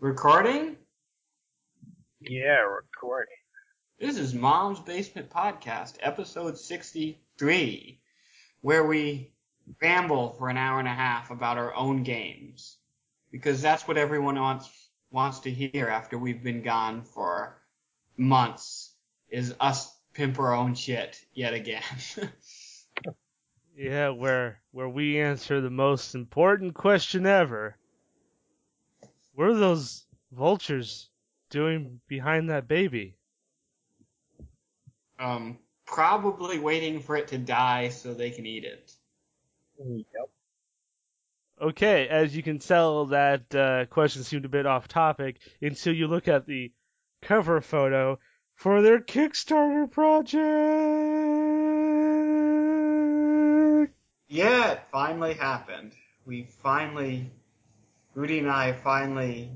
Recording? Yeah, recording. This is Mom's Basement Podcast, episode 63, where we ramble for an hour and a half about our own games. Because that's what everyone wants, wants to hear after we've been gone for months, is us pimp our own shit yet again. Yeah, where where we answer the most important question ever. What are those vultures doing behind that baby? um, probably waiting for it to die so they can eat it. Yep. Okay, as you can tell, that uh, question seemed a bit off topic until you look at the cover photo for their Kickstarter project. Yeah, it finally happened. We finally, Rudy and I finally,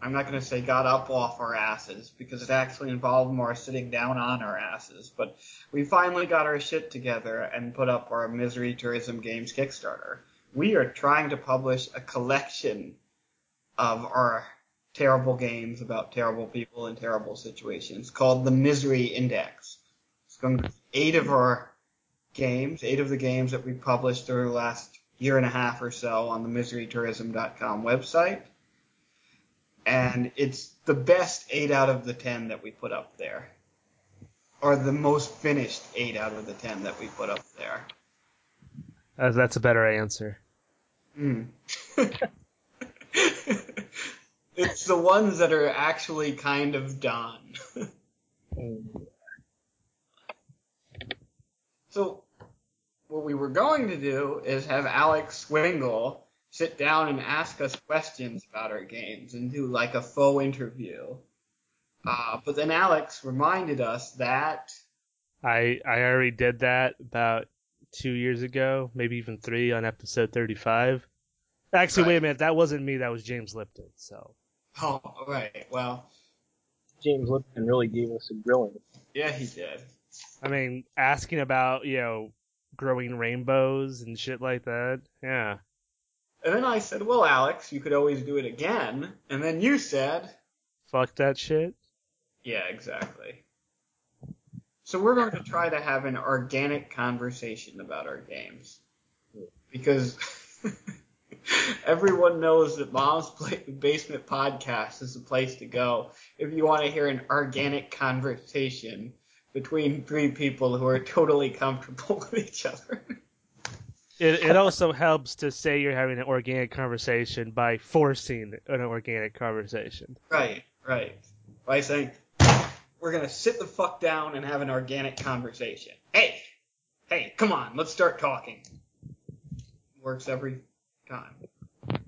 I'm not going to say got up off our asses because it actually involved more sitting down on our asses, but we finally got our shit together and put up our Misery Tourism Games Kickstarter. We are trying to publish a collection of our terrible games about terrible people in terrible situations called the Misery Index. It's going to be eight of our games, eight of the games that we published through the last year and a half or so on the miserytourism.com website. And it's the best eight out of the ten that we put up there. Or the most finished eight out of the ten that we put up there. Uh, that's a better answer. Hmm. it's the ones that are actually kind of done. So, what we were going to do is have Alex Swingle sit down and ask us questions about our games and do like a faux interview. Uh, but then Alex reminded us that I I already did that about two years ago, maybe even three on episode thirty-five. Actually, wait a minute, that wasn't me. That was James Lipton. So oh right, well James Lipton really gave us a grilling. yeah he did. I mean, asking about you know growing rainbows and shit like that. Yeah. And then I said, well Alex, you could always do it again. And then you said, Fuck that shit. Yeah, exactly. So we're going to try to have an organic conversation about our games. Because everyone knows that Mom's Basement Podcast is the place to go if you want to hear an organic conversation between three people who are totally comfortable with each other. It it also helps to say you're having an organic conversation by forcing an organic conversation. Right, right. By saying, we're gonna sit the fuck down and have an organic conversation. Hey, hey, come on, let's start talking. Works every time.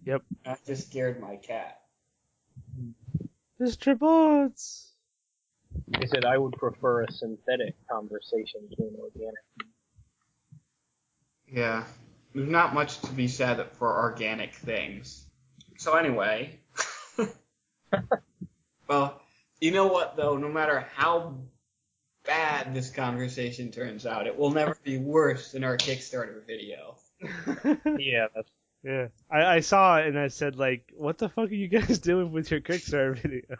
Yep. I just scared my cat. Mr. Bones. He said I would prefer a synthetic conversation to an organic. Yeah, there's not much to be said for organic things. So anyway, well, you know what though? No matter how bad this conversation turns out, it will never be worse than our Kickstarter video. Yeah, that's yeah. I, I saw it and I said like, what the fuck are you guys doing with your Kickstarter video?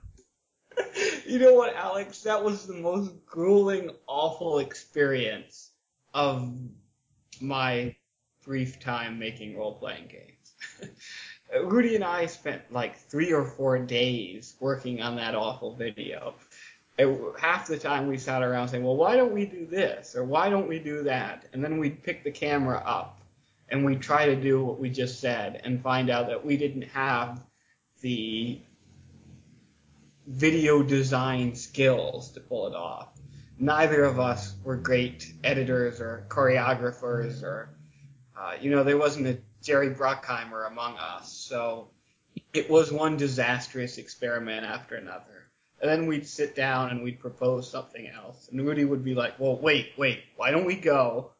You know what, Alex? That was the most grueling, awful experience of my brief time making role playing games. Rudy and I spent like three or four days working on that awful video. Half the time we sat around saying, well, why don't we do this? Or why don't we do that? And then we'd pick the camera up and we'd try to do what we just said and find out that we didn't have the video design skills to pull it off. Neither of us were great editors or choreographers or, uh, you know, there wasn't a Jerry Bruckheimer among us. So it was one disastrous experiment after another. And then we'd sit down and we'd propose something else. And Rudy would be like, well, wait, wait, why don't we go?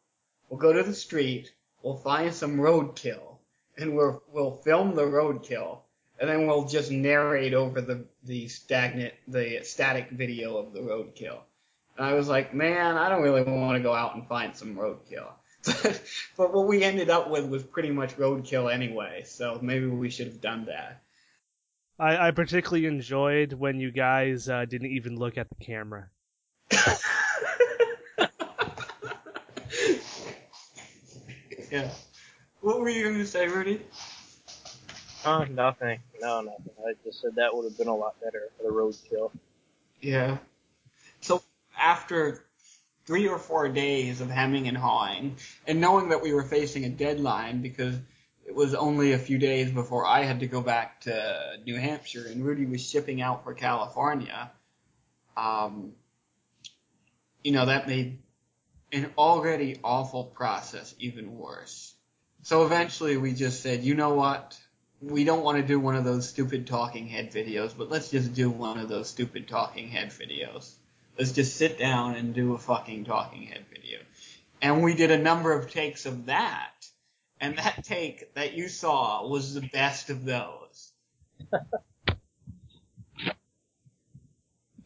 We'll go to the street. We'll find some roadkill and we'll, we'll film the roadkill and then we'll just narrate over the the stagnant the static video of the roadkill. And I was like, man, I don't really want to go out and find some roadkill. but what we ended up with was pretty much roadkill anyway, so maybe we should have done that. I, I particularly enjoyed when you guys uh, didn't even look at the camera. yeah. What were you going to say, Rudy? Uh, nothing. No, nothing. I just said that would have been a lot better for the roadkill. Yeah. So after three or four days of hemming and hawing, and knowing that we were facing a deadline because it was only a few days before I had to go back to New Hampshire and Rudy was shipping out for California, um, you know, that made an already awful process even worse. So eventually we just said, you know what? We don't want to do one of those stupid talking head videos, but let's just do one of those stupid talking head videos. Let's just sit down and do a fucking talking head video. And we did a number of takes of that. And that take that you saw was the best of those.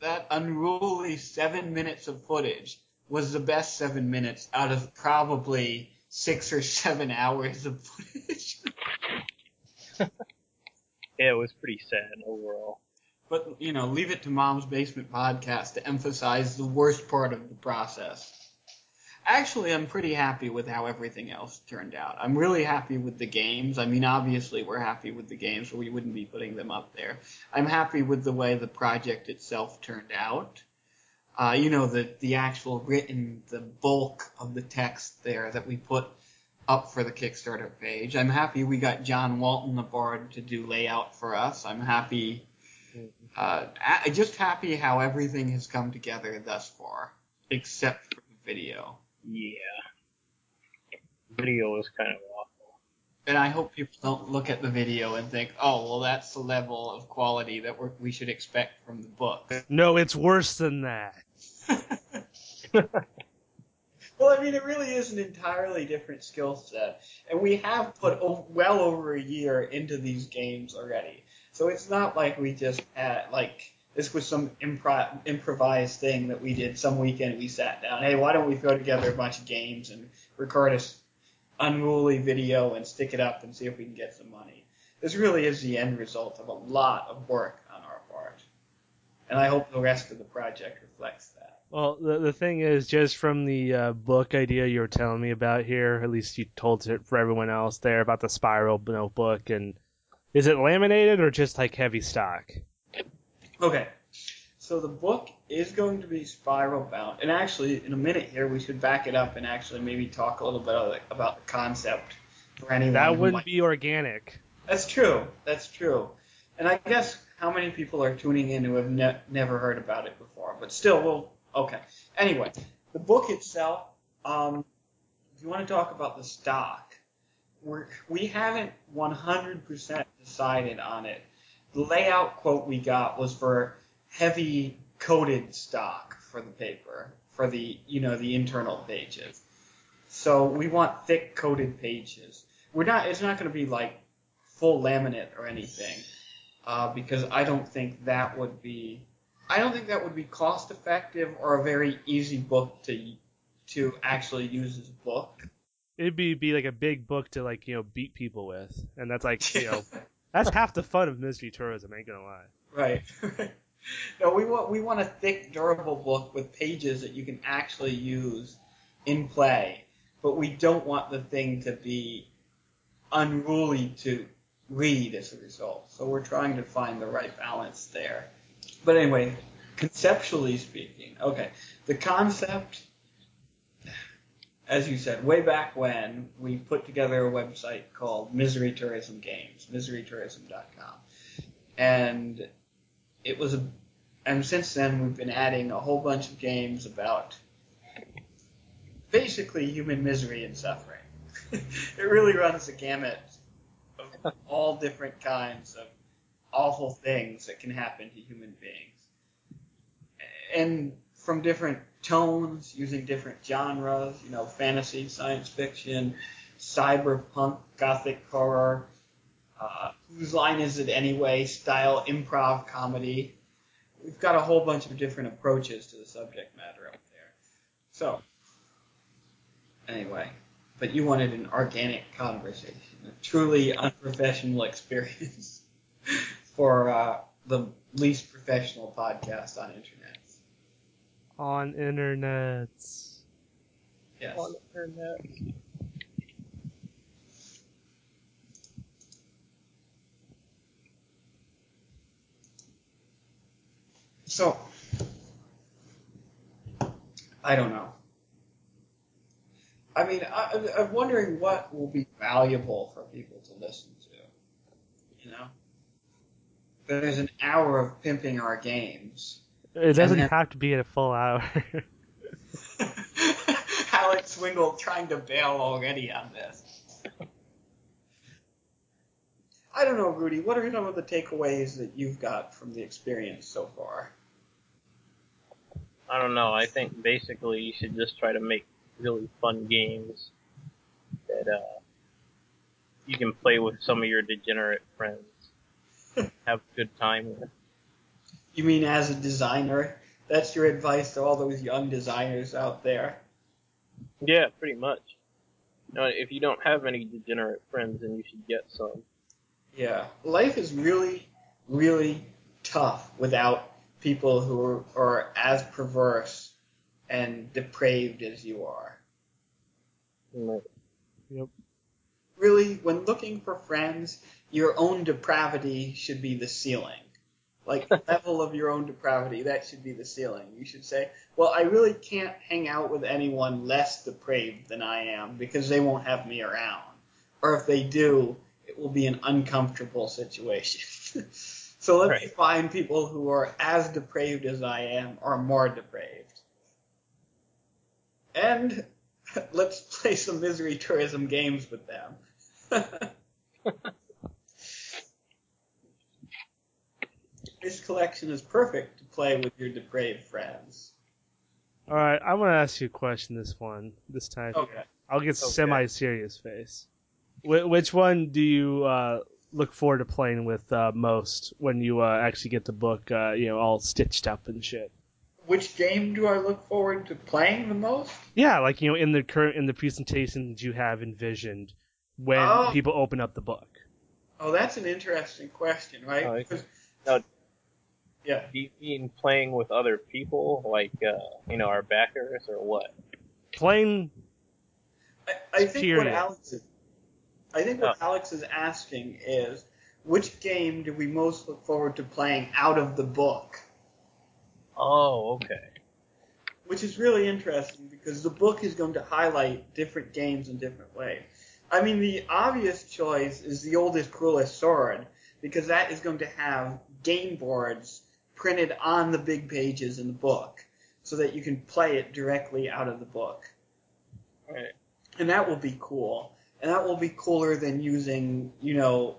that unruly seven minutes of footage was the best seven minutes out of probably six or seven hours of footage. It was pretty sad overall. but, you know, leave it to Mom's Basement Podcast to emphasize the worst part of the process. Actually, I'm pretty happy with how everything else turned out. I'm really happy with the games. I mean, obviously, we're happy with the games, or we wouldn't be putting them up there. I'm happy with the way the project itself turned out. Uh, you know, the the actual written, the bulk of the text there that we put up for the Kickstarter page. I'm happy we got John Walton aboard to do layout for us. I'm happy, uh, a- just happy how everything has come together thus far, except for the video. Yeah. Video was kind of awful. And I hope people don't look at the video and think, oh, well, that's the level of quality that we're, we should expect from the book. No, it's worse than that. well, I mean, it really is an entirely different skill set. And we have put well over a year into these games already. So it's not like we just had, like, this was some impro- improvised thing that we did some weekend. We sat down, hey, why don't we throw together a bunch of games and record a unruly video and stick it up and see if we can get some money. This really is the end result of a lot of work on our part. And I hope the rest of the project reflects that. Well, the the thing is, just from the uh, book idea you were telling me about here, at least you told it for everyone else there about the spiral notebook, and is it laminated or just like heavy stock? Okay. So the book is going to be spiral bound. And actually, in a minute here, we should back it up and actually maybe talk a little bit the, about the concept for anyone. That wouldn't might- be organic. That's true. That's true. And I guess how many people are tuning in who have ne- never heard about it before? But still, we'll. Okay. Anyway, the book itself. Um, if you want to talk about the stock, we're, we haven't 100% decided on it. The layout quote we got was for heavy coated stock for the paper, for the you know the internal pages. So we want thick coated pages. We're not. It's not going to be like full laminate or anything, uh, because I don't think that would be. I don't think that would be cost effective or a very easy book to to actually use as a book. It'd be be like a big book to like you know beat people with, and that's like you know that's half the fun of misery tourism. Ain't gonna lie. Right. no, we want we want a thick, durable book with pages that you can actually use in play, but we don't want the thing to be unruly to read as a result. So we're trying to find the right balance there. But anyway, conceptually speaking, okay, the concept, as you said, way back when we put together a website called Misery Tourism Games, miserytourism.com, and it was a, and since then we've been adding a whole bunch of games about basically human misery and suffering. it really runs the gamut of all different kinds of awful things that can happen to human beings. And from different tones, using different genres, you know, fantasy, science fiction, cyberpunk, gothic horror, uh, whose line is it anyway, style improv comedy. We've got a whole bunch of different approaches to the subject matter up there. So, anyway, but you wanted an organic conversation, a truly unprofessional experience. For uh, the least professional podcast on internet. On internet. Yes. On internet. So, I don't know. I mean, I, I'm- I'm wondering what will be valuable for people to listen to. You know, there's an hour of pimping our games. It doesn't then- have to be in a full hour. Alex Swingle trying to bail already on this. I don't know, Rudy. What are some of the takeaways that you've got from the experience so far? I don't know. I think basically you should just try to make really fun games that uh, you can play with some of your degenerate friends. Have a good time with. You mean as a designer? That's your advice to all those young designers out there? Yeah, pretty much. You know, if you don't have any degenerate friends, then you should get some. Yeah. Life is really, really tough without people who are, are as perverse and depraved as you are. You know, Really, when looking for friends, your own depravity should be the ceiling. Like the level of your own depravity, that should be the ceiling. You should say, well, I really can't hang out with anyone less depraved than I am because they won't have me around. Or if they do, it will be an uncomfortable situation. so let me Right. find people who are as depraved as I am or more depraved. And let's play some misery tourism games with them. This collection is perfect to play with your depraved friends. All right, I want to ask you a question. This one, this time, Okay. I'll get Okay. semi-serious face. Wh- which one do you uh, look forward to playing with uh, most when you uh, actually get the book, uh, you know, all stitched up and shit? Which game do I look forward to playing the most? Yeah, like you know, in the current in the presentations you have envisioned when Oh. people open up the book. Oh, that's an interesting question, right? Oh, Because- no. yeah. do you mean playing with other people, like uh, you know our backers, or what? Playing I, I think what Alex is, I think what Alex is asking is which game do we most look forward to playing out of the book? Oh, okay. Which is really interesting because the book is going to highlight different games in different ways. I mean, the obvious choice is the oldest, cruelest sword because that is going to have game boards printed on the big pages in the book so that you can play it directly out of the book. Right. and that will be cool. And that will be cooler than using, you know,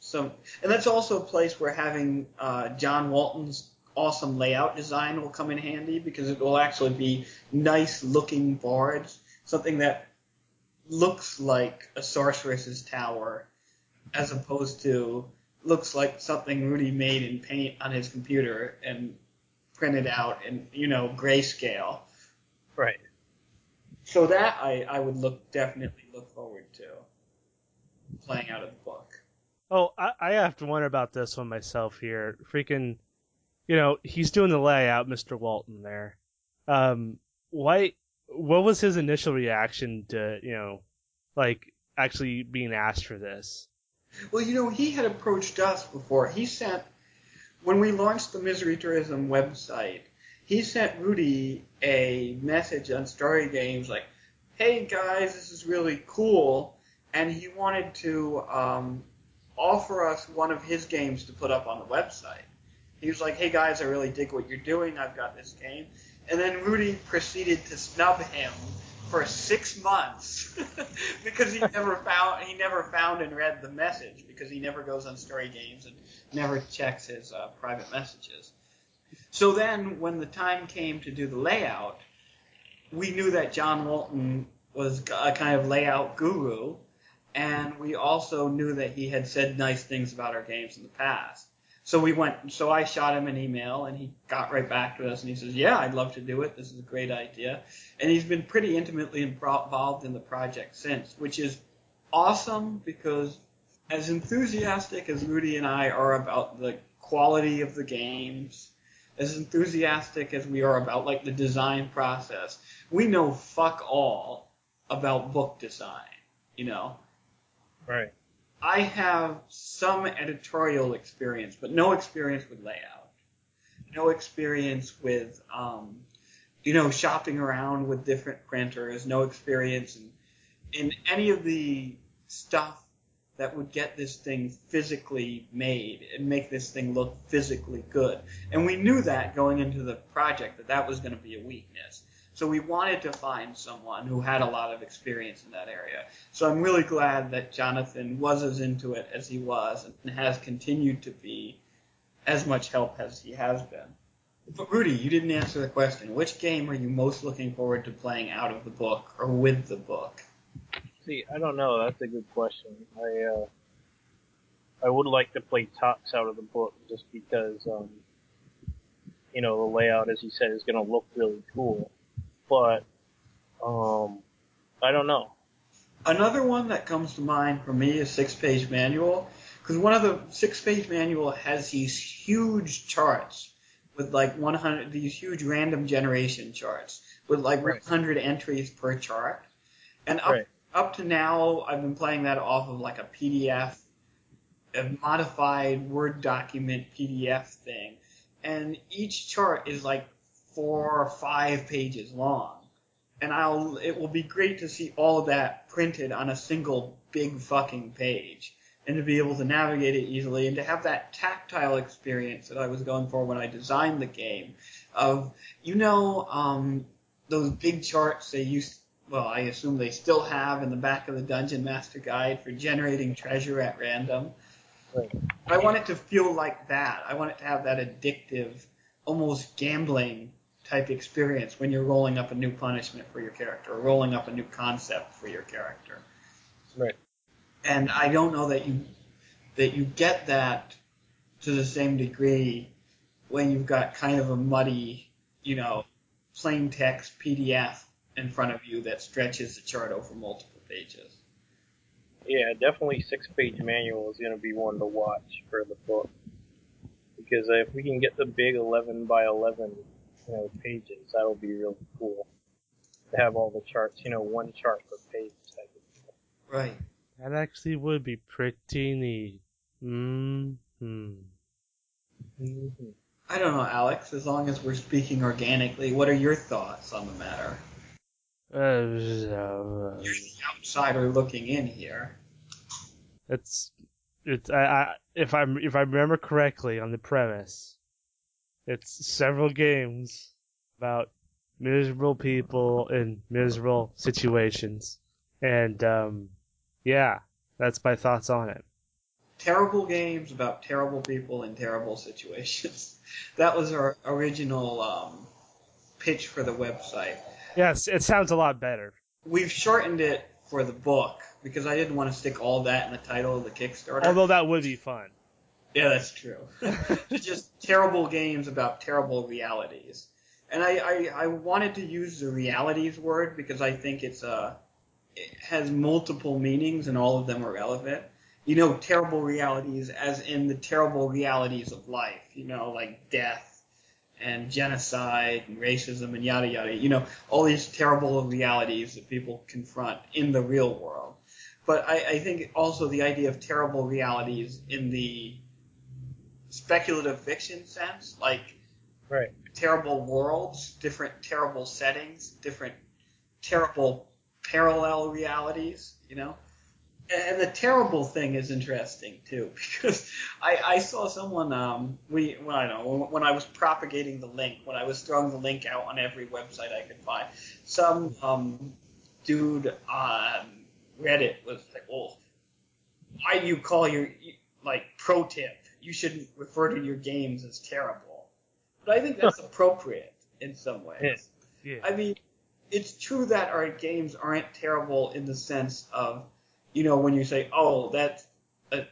some. And that's also a place where having uh, John Walton's awesome layout design will come in handy because it will actually be nice looking boards, something that looks like a sorceress's tower, as opposed to looks like something Rudy made in paint on his computer and printed out in, you know, grayscale. Right. So that I, I would look definitely look forward to playing out of the book. Oh, I, I have to wonder about this one myself here. Freaking, you know, he's doing the layout, Mr. Walton there. Um, why? What was his initial reaction to, you know, like actually being asked for this? Well, you know, he had approached us before. He sent when we launched the Misery Tourism website. He sent Rudy a message on Story Games like, "Hey guys, this is really cool," and he wanted to um, offer us one of his games to put up on the website. He was like, "Hey guys, I really dig what you're doing. I've got this game," and then Rudy proceeded to snub him for six months because he never found he never found and read the message because he never goes on Story Games and never checks his uh, private messages. So then, when the time came to do the layout, we knew that John Walton was a kind of layout guru, and we also knew that he had said nice things about our games in the past. So we went. So I shot him an email, and he got right back to us, and he says, "Yeah, I'd love to do it. This is a great idea." And he's been pretty intimately involved in the project since, which is awesome because as enthusiastic as Rudy and I are about the quality of the games, as enthusiastic as we are about like the design process, we know fuck all about book design, you know. Right. I have some editorial experience, but no experience with layout. No experience with, um, you know, shopping around with different printers. No experience in, in any of the stuff that would get this thing physically made and make this thing look physically good. And we knew that going into the project that that was going to be a weakness. So we wanted to find someone who had a lot of experience in that area. So I'm really glad that Jonathan was as into it as he was and has continued to be as much help as he has been. But Rudy, you didn't answer the question. Which game are you most looking forward to playing out of the book or with the book? See, I don't know. That's a good question. I uh, I would like to play Tots out of the book just because, um, you know, the layout, as you said, is going to look really cool. But um, I don't know. Another one that comes to mind for me is Six Page Manual, because one of the Six Page Manual has these huge charts with like 100, these huge random generation charts with like Right. 100 entries per chart. And up Right. up to now, I've been playing that off of like a PDF, a modified Word document PDF thing, and each chart is like four or five pages long. And I'll, it will be great to see all of that printed on a single big fucking page, and to be able to navigate it easily, and to have that tactile experience that I was going for when I designed the game, of you know, um, those big charts they used well, I assume they still have in the back of the Dungeon Master Guide for generating treasure at random. Right. I want it to feel like that. I want it to have that addictive, almost gambling type experience when you're rolling up a new punishment for your character, or rolling up a new concept for your character. Right. And I don't know that you that you get that to the same degree when you've got kind of a muddy, you know, plain text PDF in front of you that stretches the chart over multiple pages. Yeah, definitely six page manual is going to be one to watch for the book. Because if we can get the big 11 by 11 you know, pages, that'll be really cool. To have all the charts, you know, one chart per page type of thing. Right. That actually would be pretty neat. Mm-hmm. Mm-hmm. I don't know, Alex, as long as we're speaking organically, what are your thoughts on the matter? Uh, You're the outsider looking in here. it's it's I, I if I if I remember correctly on the premise, it's several games about miserable people in miserable situations, and um, yeah, that's my thoughts on it. Terrible games about terrible people in terrible situations. That was our original um, pitch for the website. Yes, it sounds a lot better. We've shortened it for the book because I didn't want to stick all that in the title of the Kickstarter. Although that would be fun. Yeah, that's true. Just terrible games about terrible realities. And I, I, I wanted to use the realities word because I think it's a, it has multiple meanings and all of them are relevant. You know, terrible realities as in the terrible realities of life, you know, like death and genocide and racism and yada yada. You know, all these terrible realities that people confront in the real world. But I, I think also the idea of terrible realities in the speculative fiction sense, like Right. terrible worlds, different terrible settings, different terrible parallel realities, you know? And the terrible thing is interesting too, because I, I saw someone, um, we, well, I know, when I was propagating the link, when I was throwing the link out on every website I could find, some, um, dude on Reddit was like, well, why do you call your, like, pro tip? You shouldn't refer to your games as terrible. But I think that's appropriate in some ways. Yeah. I mean, it's true that our games aren't terrible in the sense of, you know, when you say, oh, that's a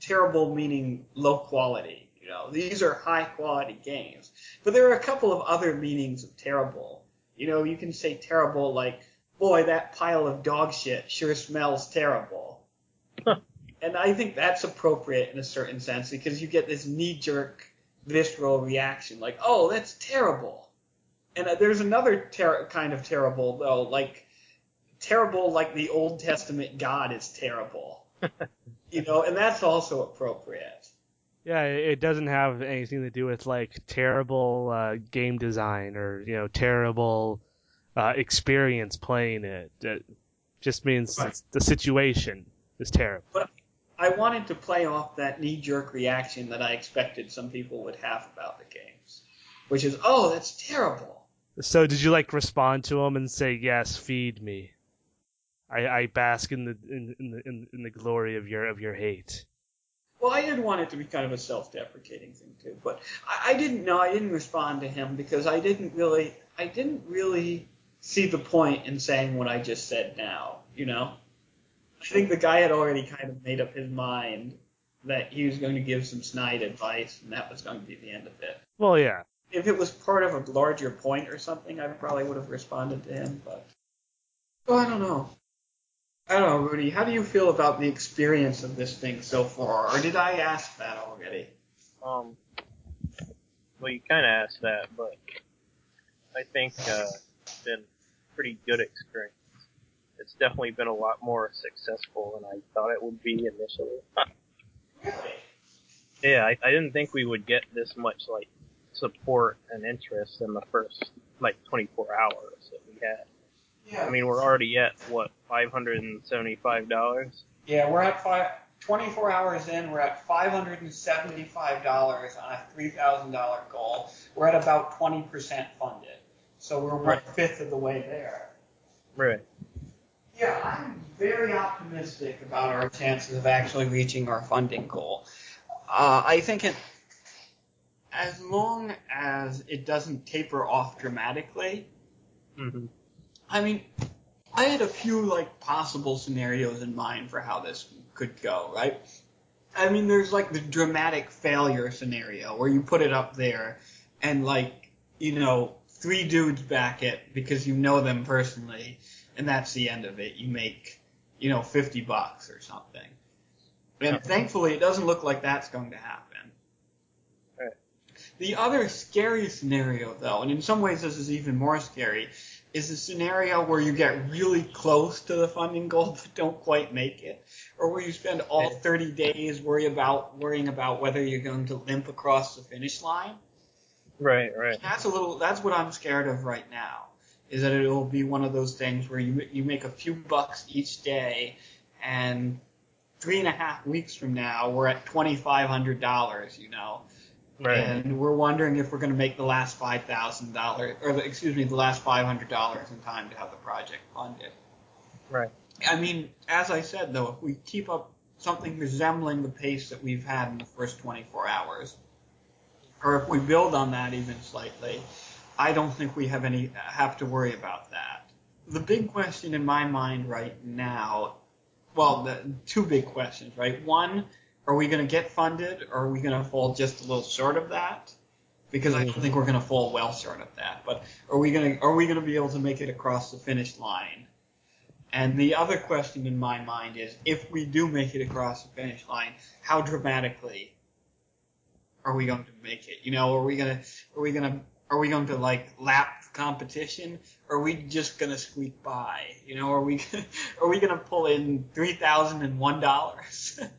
terrible meaning low quality. You know, these are high quality games. But there are a couple of other meanings of terrible. You know, you can say terrible like, boy, that pile of dog shit sure smells terrible. And I think that's appropriate in a certain sense because you get this knee jerk, visceral reaction like, oh, that's terrible. And uh, there's another ter- kind of terrible, though, like, terrible like the Old Testament God is terrible. you know, and that's also appropriate. Yeah, it doesn't have anything to do with like terrible uh, game design or you know terrible uh, experience playing it. It just means Right. the situation is terrible. But I wanted to play off that knee jerk reaction that I expected some people would have about the games, which is, oh, that's terrible. So did you like respond to him and say yes, feed me? I, I bask in the in, in the in, in the glory of your of your hate. Well, I did want it to be kind of a self-deprecating thing too, but I, I didn't know. I didn't respond to him because I didn't really, I didn't really see the point in saying what I just said now. You know, I think the guy had already kind of made up his mind that he was going to give some snide advice, and that was going to be the end of it. Well, yeah. If it was part of a larger point or something, I probably would have responded to him, but well, I don't know. I don't know, Rudy. How do you feel about the experience of this thing so far? Or did I ask that already? Um, well, you kind of asked that, but I think uh, it's been a pretty good experience. It's definitely been a lot more successful than I thought it would be initially. yeah, I, I didn't think we would get this much like support and interest in the first like 24 hours that we had. Yeah. I mean, we're already at what 575 dollars. yeah, we're at five, 24 hours in. We're at $575 on a $3,000 goal. We're at about 20% funded. So we're one Right. fifth of the way there. Right. Yeah, I'm very optimistic about our chances of actually reaching our funding goal. Uh, I think it, as long as it doesn't taper off dramatically, hmm I mean, I had a few like possible scenarios in mind for how this could go, right? I mean, there's like the dramatic failure scenario where you put it up there and like, you know, three dudes back it because you know them personally and that's the end of it. You make, you know, 50 bucks or something. And thankfully it doesn't look like that's going to happen. Right. The other scary scenario though, and in some ways this is even more scary, is a scenario where you get really close to the funding goal but don't quite make it, or where you spend all 30 days worry about worrying about whether you're going to limp across the finish line. Right. Right. That's a little. That's what I'm scared of right now. Is that it will be one of those things where you you make a few bucks each day, and three and a half weeks from now we're at twenty five hundred dollars. You know, Right. and we're wondering if we're going to make the last five thousand dollars, or the, excuse me, the last five hundred dollars in time to have the project funded. Right. I mean, as I said though, if we keep up something resembling the pace that we've had in the first 24 hours, or if we build on that even slightly, I don't think we have any have to worry about that. The big question in my mind right now, well, the two big questions, right? One, are we going to get funded, or are we going to fall just a little short of that? Because I don't think we're going to fall well short of that. But are we going to are we going to be able to make it across the finish line? And the other question in my mind is, if we do make it across the finish line, how dramatically are we going to make it? You know, are we gonna, are we gonna, are we going to like lap the competition? Or are we just gonna squeak by? You know, are we, gonna, are we gonna pull in three thousand and one dollars?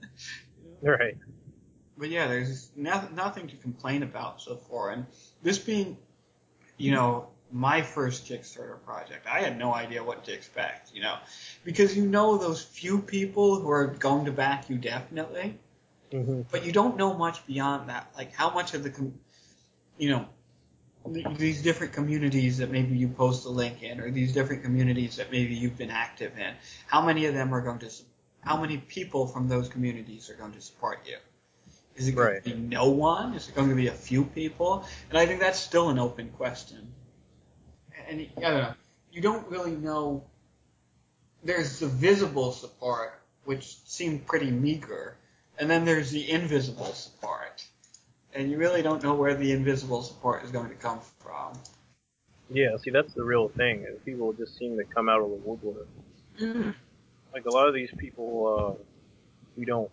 Right. But yeah, there's no, nothing to complain about so far. And this being, you know, my first Kickstarter project, I had no idea what to expect, you know, because you know those few people who are going to back you definitely, hmm but you don't know much beyond that. Like how much of the, you know, these different communities that maybe you post a link in, or these different communities that maybe you've been active in, how many of them are going to, how many people from those communities are going to support you? Is it going Right. to be no one? Is it going to be a few people? And I think that's still an open question. And I don't know. You don't really know. There's the visible support, which seemed pretty meager, and then there's the invisible support. And you really don't know where the invisible support is going to come from. Yeah. See, that's the real thing. Is people just seem to come out of the woodwork. Like a lot of these people, uh, we don't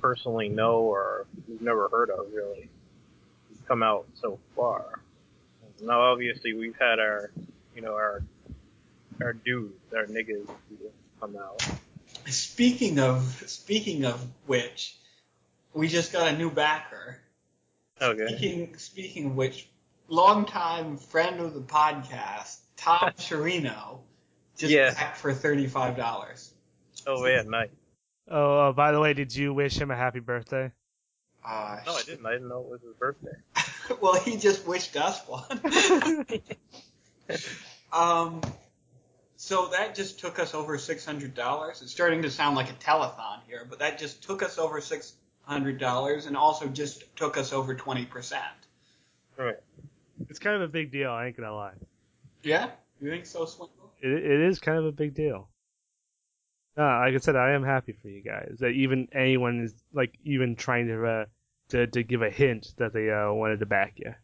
personally know or we've never heard of really come out so far. Now obviously we've had our, you know, our, our dudes, our niggas come out. Speaking of speaking of which, we just got a new backer. Okay. Speaking speaking of which, longtime friend of the podcast, Tom Chirino, just Yeah. backed for thirty five dollars. Oh yeah, nice. Oh, uh, by the way, did you wish him a happy birthday? Uh, No, I didn't. I didn't know it was his birthday. well, he just wished us one. um, so that just took us over six hundred dollars. It's starting to sound like a telethon here, but that just took us over six hundred dollars, and also just took us over twenty percent. Right. It's kind of a big deal. I ain't gonna lie. Yeah, you think so, Swindle? It, it is kind of a big deal. No, like I said, I am happy for you guys that even anyone is like even trying to uh, to to give a hint that they uh, wanted to back you.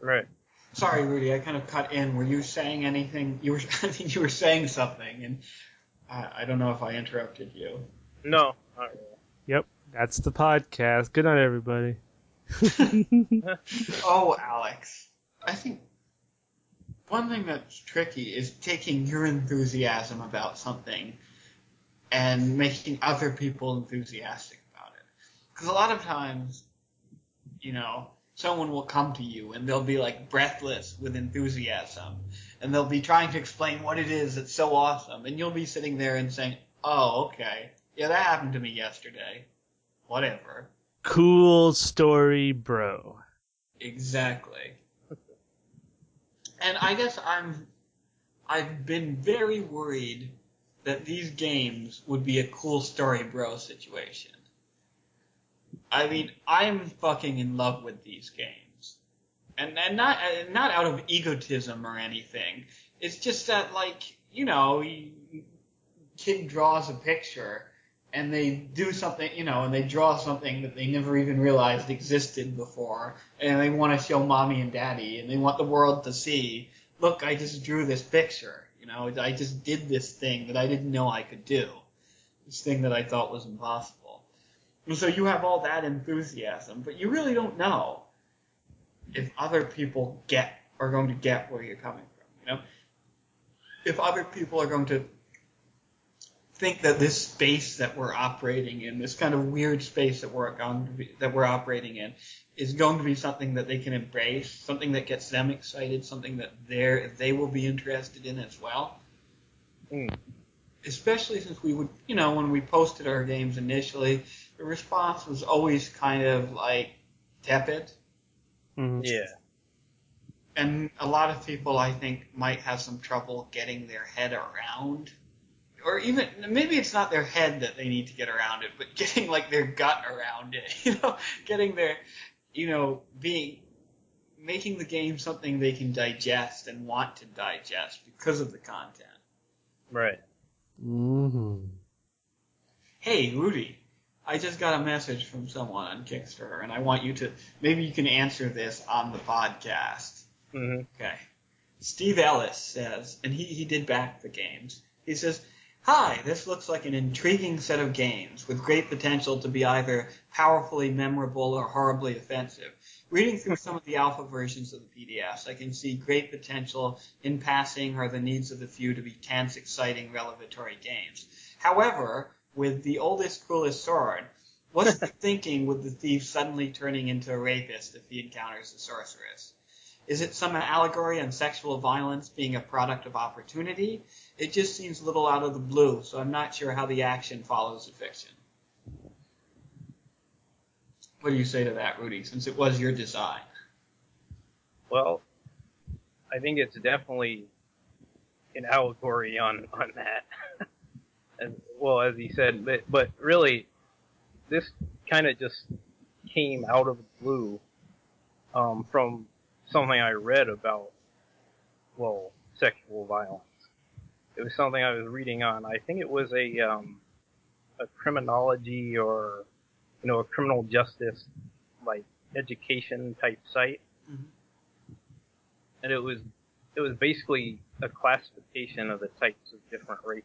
Right. Sorry, Rudy, I kind of cut in. Were you saying anything? You were, I think you were saying something, and I, I don't know if I interrupted you. No. Not really. That's the podcast. Good night, everybody. Oh, Alex, I think one thing that's tricky is taking your enthusiasm about something and making other people enthusiastic about it. Because a lot of times, you know, someone will come to you and they'll be like breathless with enthusiasm and they'll be trying to explain what it is that's so awesome and you'll be sitting there and saying, oh, okay, yeah, that happened to me yesterday. Whatever. cool story, bro. Exactly. And I guess I'm I've been very worried that these games would be a cool story bro situation. I mean, I'm fucking in love with these games. And and not and not out of egotism or anything. It's just that like, you know, you, kid draws a picture and they do something, you know, and they draw something that they never even realized existed before, and they want to show mommy and daddy, and they want the world to see, look, I just drew this picture, you know, I just did this thing that I didn't know I could do, this thing that I thought was impossible. And so you have all that enthusiasm, but you really don't know if other people get, are going to get where you're coming from, you know? If other people are going to think that this space that we're operating in, this kind of weird space that we're going to be, that we're operating in, is going to be something that they can embrace, something that gets them excited, something that they're they will be interested in as well. Mm. Especially since we would, you know, when we posted our games initially, the response was always kind of like tepid, Mhm. Yeah. and a lot of people I think might have some trouble getting their head around or even maybe it's not their head that they need to get around it, but getting like their gut around it, you know, getting their, you know, being, making the game something they can digest and want to digest because of the content. Right. Mhm. Hey, Rudy, I just got a message from someone on Kickstarter, and I want you to, maybe you can answer this on the podcast. hmm Okay. Steve Ellis says, and he, he did back the games. He says, Hi, this looks like an intriguing set of games with great potential to be either powerfully memorable or horribly offensive. Reading through some of the alpha versions of the PDFs, I can see great potential in passing or the needs of the few to be tense, exciting, revelatory games. However, with the oldest, coolest sword, what's the thinking with the thief suddenly turning into a rapist if he encounters the sorceress? Is it some allegory on sexual violence being a product of opportunity? It just seems a little out of the blue, so I'm not sure how the action follows the fiction. What do you say to that, Rudy, since it was your design? Well, I think it's definitely an allegory on on that. and well, as he said, but but really, this kind of just came out of the blue um, from something I read about, well, sexual violence. It was something I was reading on. I think it was a um, a criminology or you know a criminal justice like education type site, Mhm. and it was it was basically a classification of the types of different races.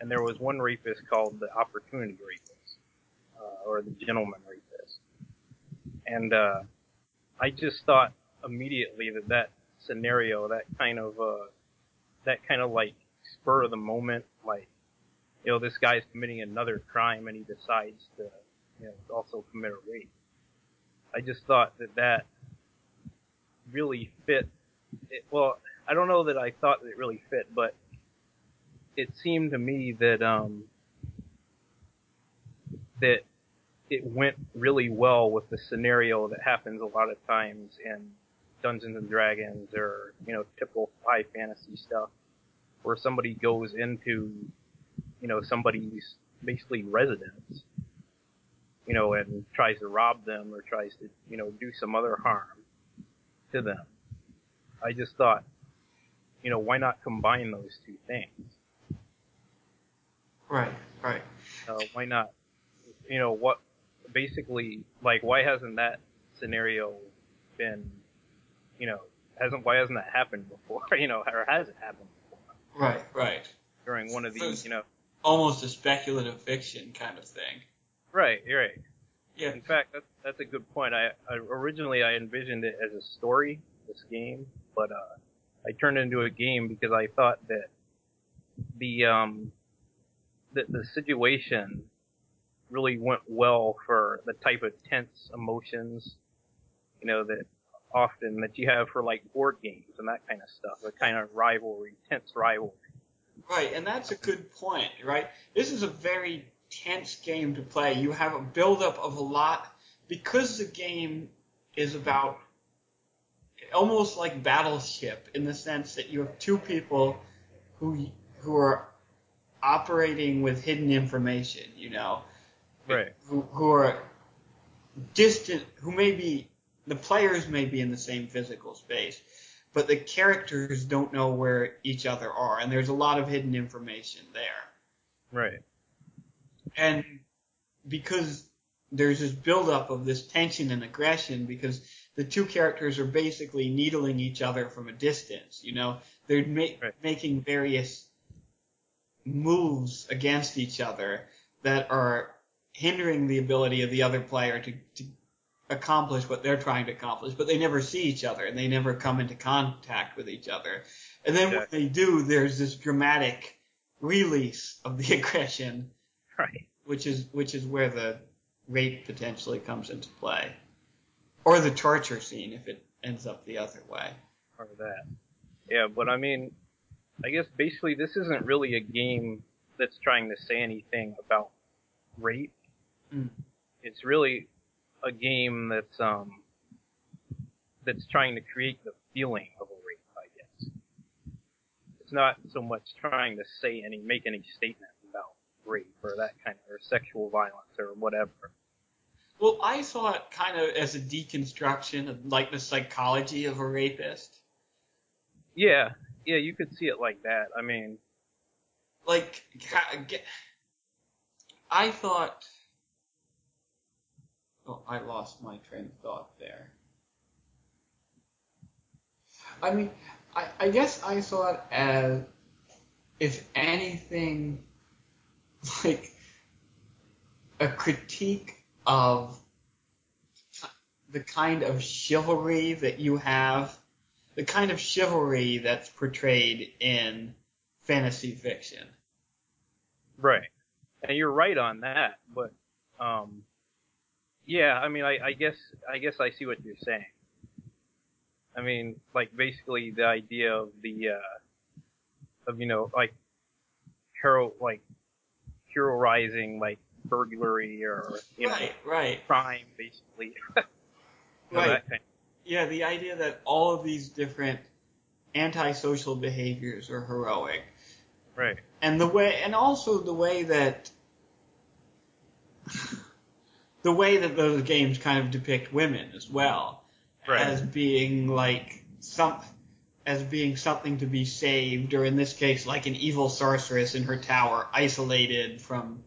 and there was one rapist called the opportunity rapist, uh, or the gentleman rapist, and uh, I just thought immediately that that scenario, that kind of uh, that kind of like spur of the moment, like you know, this guy's committing another crime and he decides to, you know, also commit a rape. I just thought that that really fit. It, well, I don't know that I thought that it really fit, but it seemed to me that um that it went really well with the scenario that happens a lot of times in Dungeons and Dragons or you know typical high fantasy stuff, where somebody goes into you know somebody's basically residence, you know, and tries to rob them or tries to you know do some other harm to them. I just thought, you know, why not combine those two things? Right, right. Uh, why not? You know what? Basically, like, why hasn't that scenario been, you know, hasn't why hasn't that happened before? You know, or has it happened before Right, right. during one of So these? You know, Almost a speculative fiction kind of thing. right, right. Yeah. In fact, that's that's a good point. I, I originally I envisioned it as a story, this game, but uh, I turned it into a game because I thought that the um the the situation really went well for the type of tense emotions, you know, that often that you have for like board games and that kind of stuff, the kind of rivalry, tense rivalry. Right, and that's a good point, right? This is a very tense game to play. You have a buildup of a lot because the game is about almost like Battleship in the sense that you have two people who who are operating with hidden information, you know, Right. who, who are distant, who may be the players may be in the same physical space, but the characters don't know where each other are, and there's a lot of hidden information there. Right. And because there's this buildup of this tension and aggression, because the two characters are basically needling each other from a distance, you know, they're ma- Right. making various moves against each other that are hindering the ability of the other player to, to accomplish what they're trying to accomplish, but they never see each other and they never come into contact with each other. And then when they do, there's this dramatic release of the aggression, Right. which is which is where the rape potentially comes into play, or the torture scene if it ends up the other way. or that. Yeah, but I mean, I guess basically this isn't really a game that's trying to say anything about rape. Mm. It's really a game that's um that's trying to create the feeling of a rape, I guess. It's not so much trying to say any make any statement about rape or that kind of or sexual violence or whatever. Well, I saw it kind of as a deconstruction of like the psychology of a rapist. Yeah, yeah, you could see it like that. I mean, Like, I thought. Oh, I lost my train of thought there. I mean, I, I guess I saw it as, if anything, like a critique of the kind of chivalry that you have, the kind of chivalry that's portrayed in fantasy fiction. Right. And you're right on that, but um yeah, I mean I, I guess I guess I see what you're saying. I mean, like basically the idea of the uh of you know, like hero like heroizing like burglary or you know right, right, crime basically. Right. kind Yeah, the idea that all of these different antisocial behaviors are heroic. right. and the way and also the way that the way that those games kind of depict women as well Right. as being like some as being something to be saved or in this case like an evil sorceress in her tower isolated from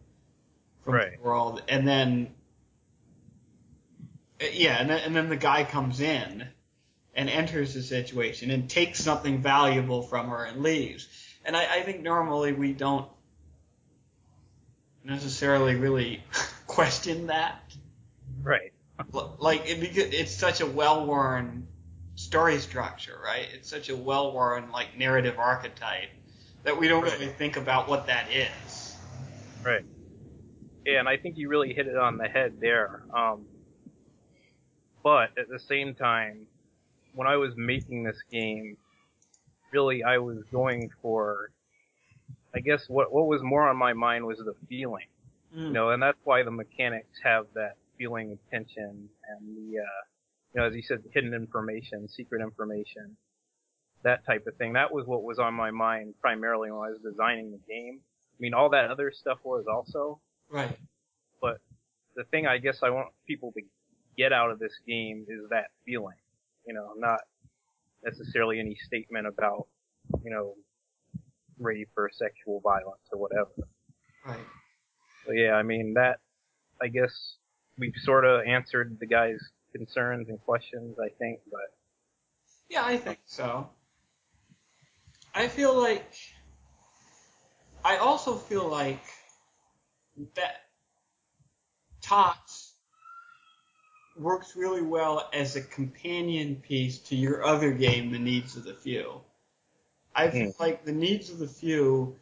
from Right. the world and then uh, yeah and then, and then the guy comes in and enters the situation and takes something valuable from her and leaves and I, I think normally we don't necessarily really question that. Right. Like it, it's such a well-worn story structure, right? It's such a well-worn like narrative archetype that we don't Right. really think about what that is. Right. Yeah, and I think you really hit it on the head there. Um, but at the same time, when I was making this game, really I was going for, I guess what what was more on my mind was the feeling, you know, and that's why the mechanics have that feeling of tension and the, uh, you know, as you said, hidden information, secret information, that type of thing. That was what was on my mind primarily when I was designing the game. I mean, all that other stuff was also, Right. but the thing I guess I want people to get out of this game is that feeling. You know, not necessarily any statement about, you know, rape or sexual violence or whatever. Right. So yeah, I mean that, I guess we've sort of answered the guy's concerns and questions, I think, but Yeah, I think so. I feel like I also feel like that Tots works really well as a companion piece to your other game, The Needs of the Few. I hmm. feel like The Needs of the Few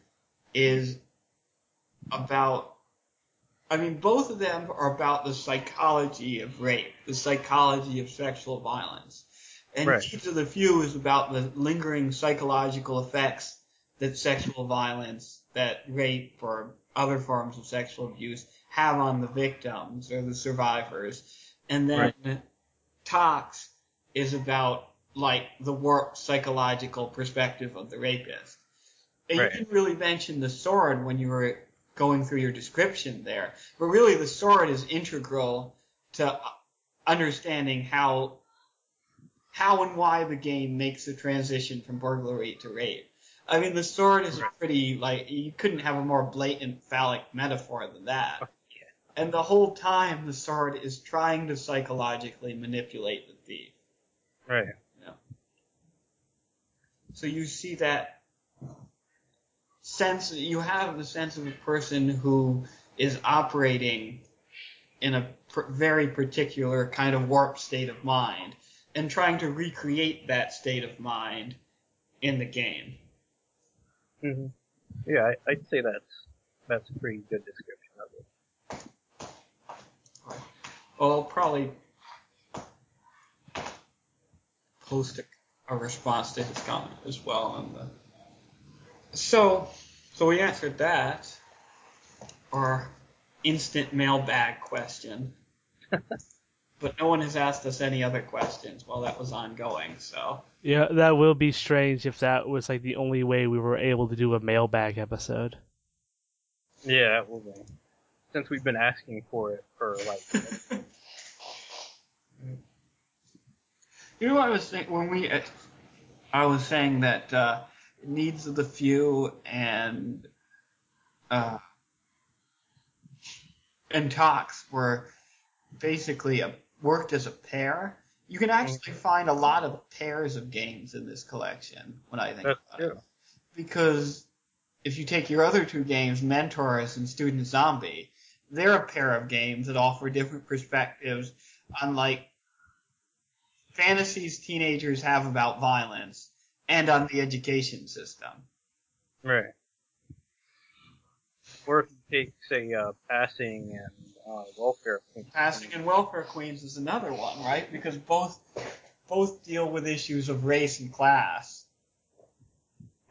is about I mean, both of them are about the psychology of rape, the psychology of sexual violence. And Right. Needs of the Few is about the lingering psychological effects that sexual violence, that rape or other forms of sexual abuse have on the victims or the survivors. And then Tox is about like the warped psychological perspective of the rapist. And Right. You didn't really mention the sword when you were going through your description there, but really the sword is integral to understanding how how and why the game makes the transition from burglary to rape. I mean, the sword is pretty like you couldn't have a more blatant phallic metaphor than that. Oh, yeah. And the whole time, the sword is trying to psychologically manipulate the thief. right. So you see that sense, you have the sense of a person who is operating in a pr- very particular kind of warped state of mind and trying to recreate that state of mind in the game. hmm Yeah, I, I'd say that's that's a pretty good description of it. Well, I'll probably post a, a response to his comment as well on the. So, so we answered that. Our instant mailbag question. but no one has asked us any other questions while that was ongoing. So, Yeah, that will be strange if that was like the only way we were able to do a mailbag episode. Yeah, that will be. Since we've been asking for it for like you know what I was saying when we, uh, I was saying that uh, needs of the few and uh, and talks were basically a, worked as a pair. You can actually find a lot of pairs of games in this collection when I think that's about it. Because if you take your other two games, Mentors and Student Zombie, they're a pair of games that offer different perspectives on like fantasies teenagers have about violence and on the education system. Right. Or if you take, say, uh, passing and uh, welfare. Passing and Welfare Queens is another one, right? Because both both deal with issues of race and class.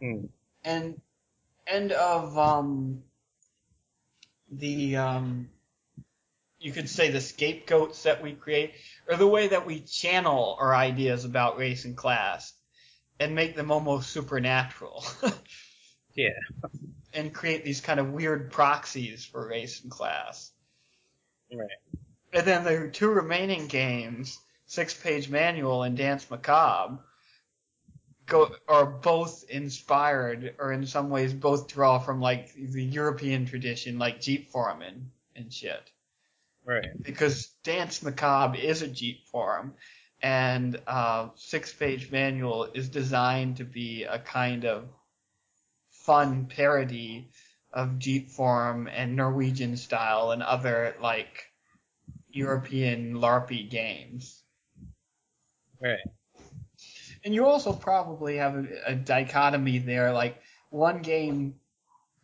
Hmm. and and of um the um you could say the scapegoats that we create or the way that we channel our ideas about race and class and make them almost supernatural Yeah. and create these kind of weird proxies for race and class Right. and then the two remaining games six page manual and dance macabre go are both inspired or in some ways both draw from like the European tradition like Jeepform and shit. Right. Because Dance Macabre is a Jeepform and uh, six page manual is designed to be a kind of fun parody of Jeepform and Norwegian style and other like European LARPy games. Right. And you also probably have a, a dichotomy there. Like one game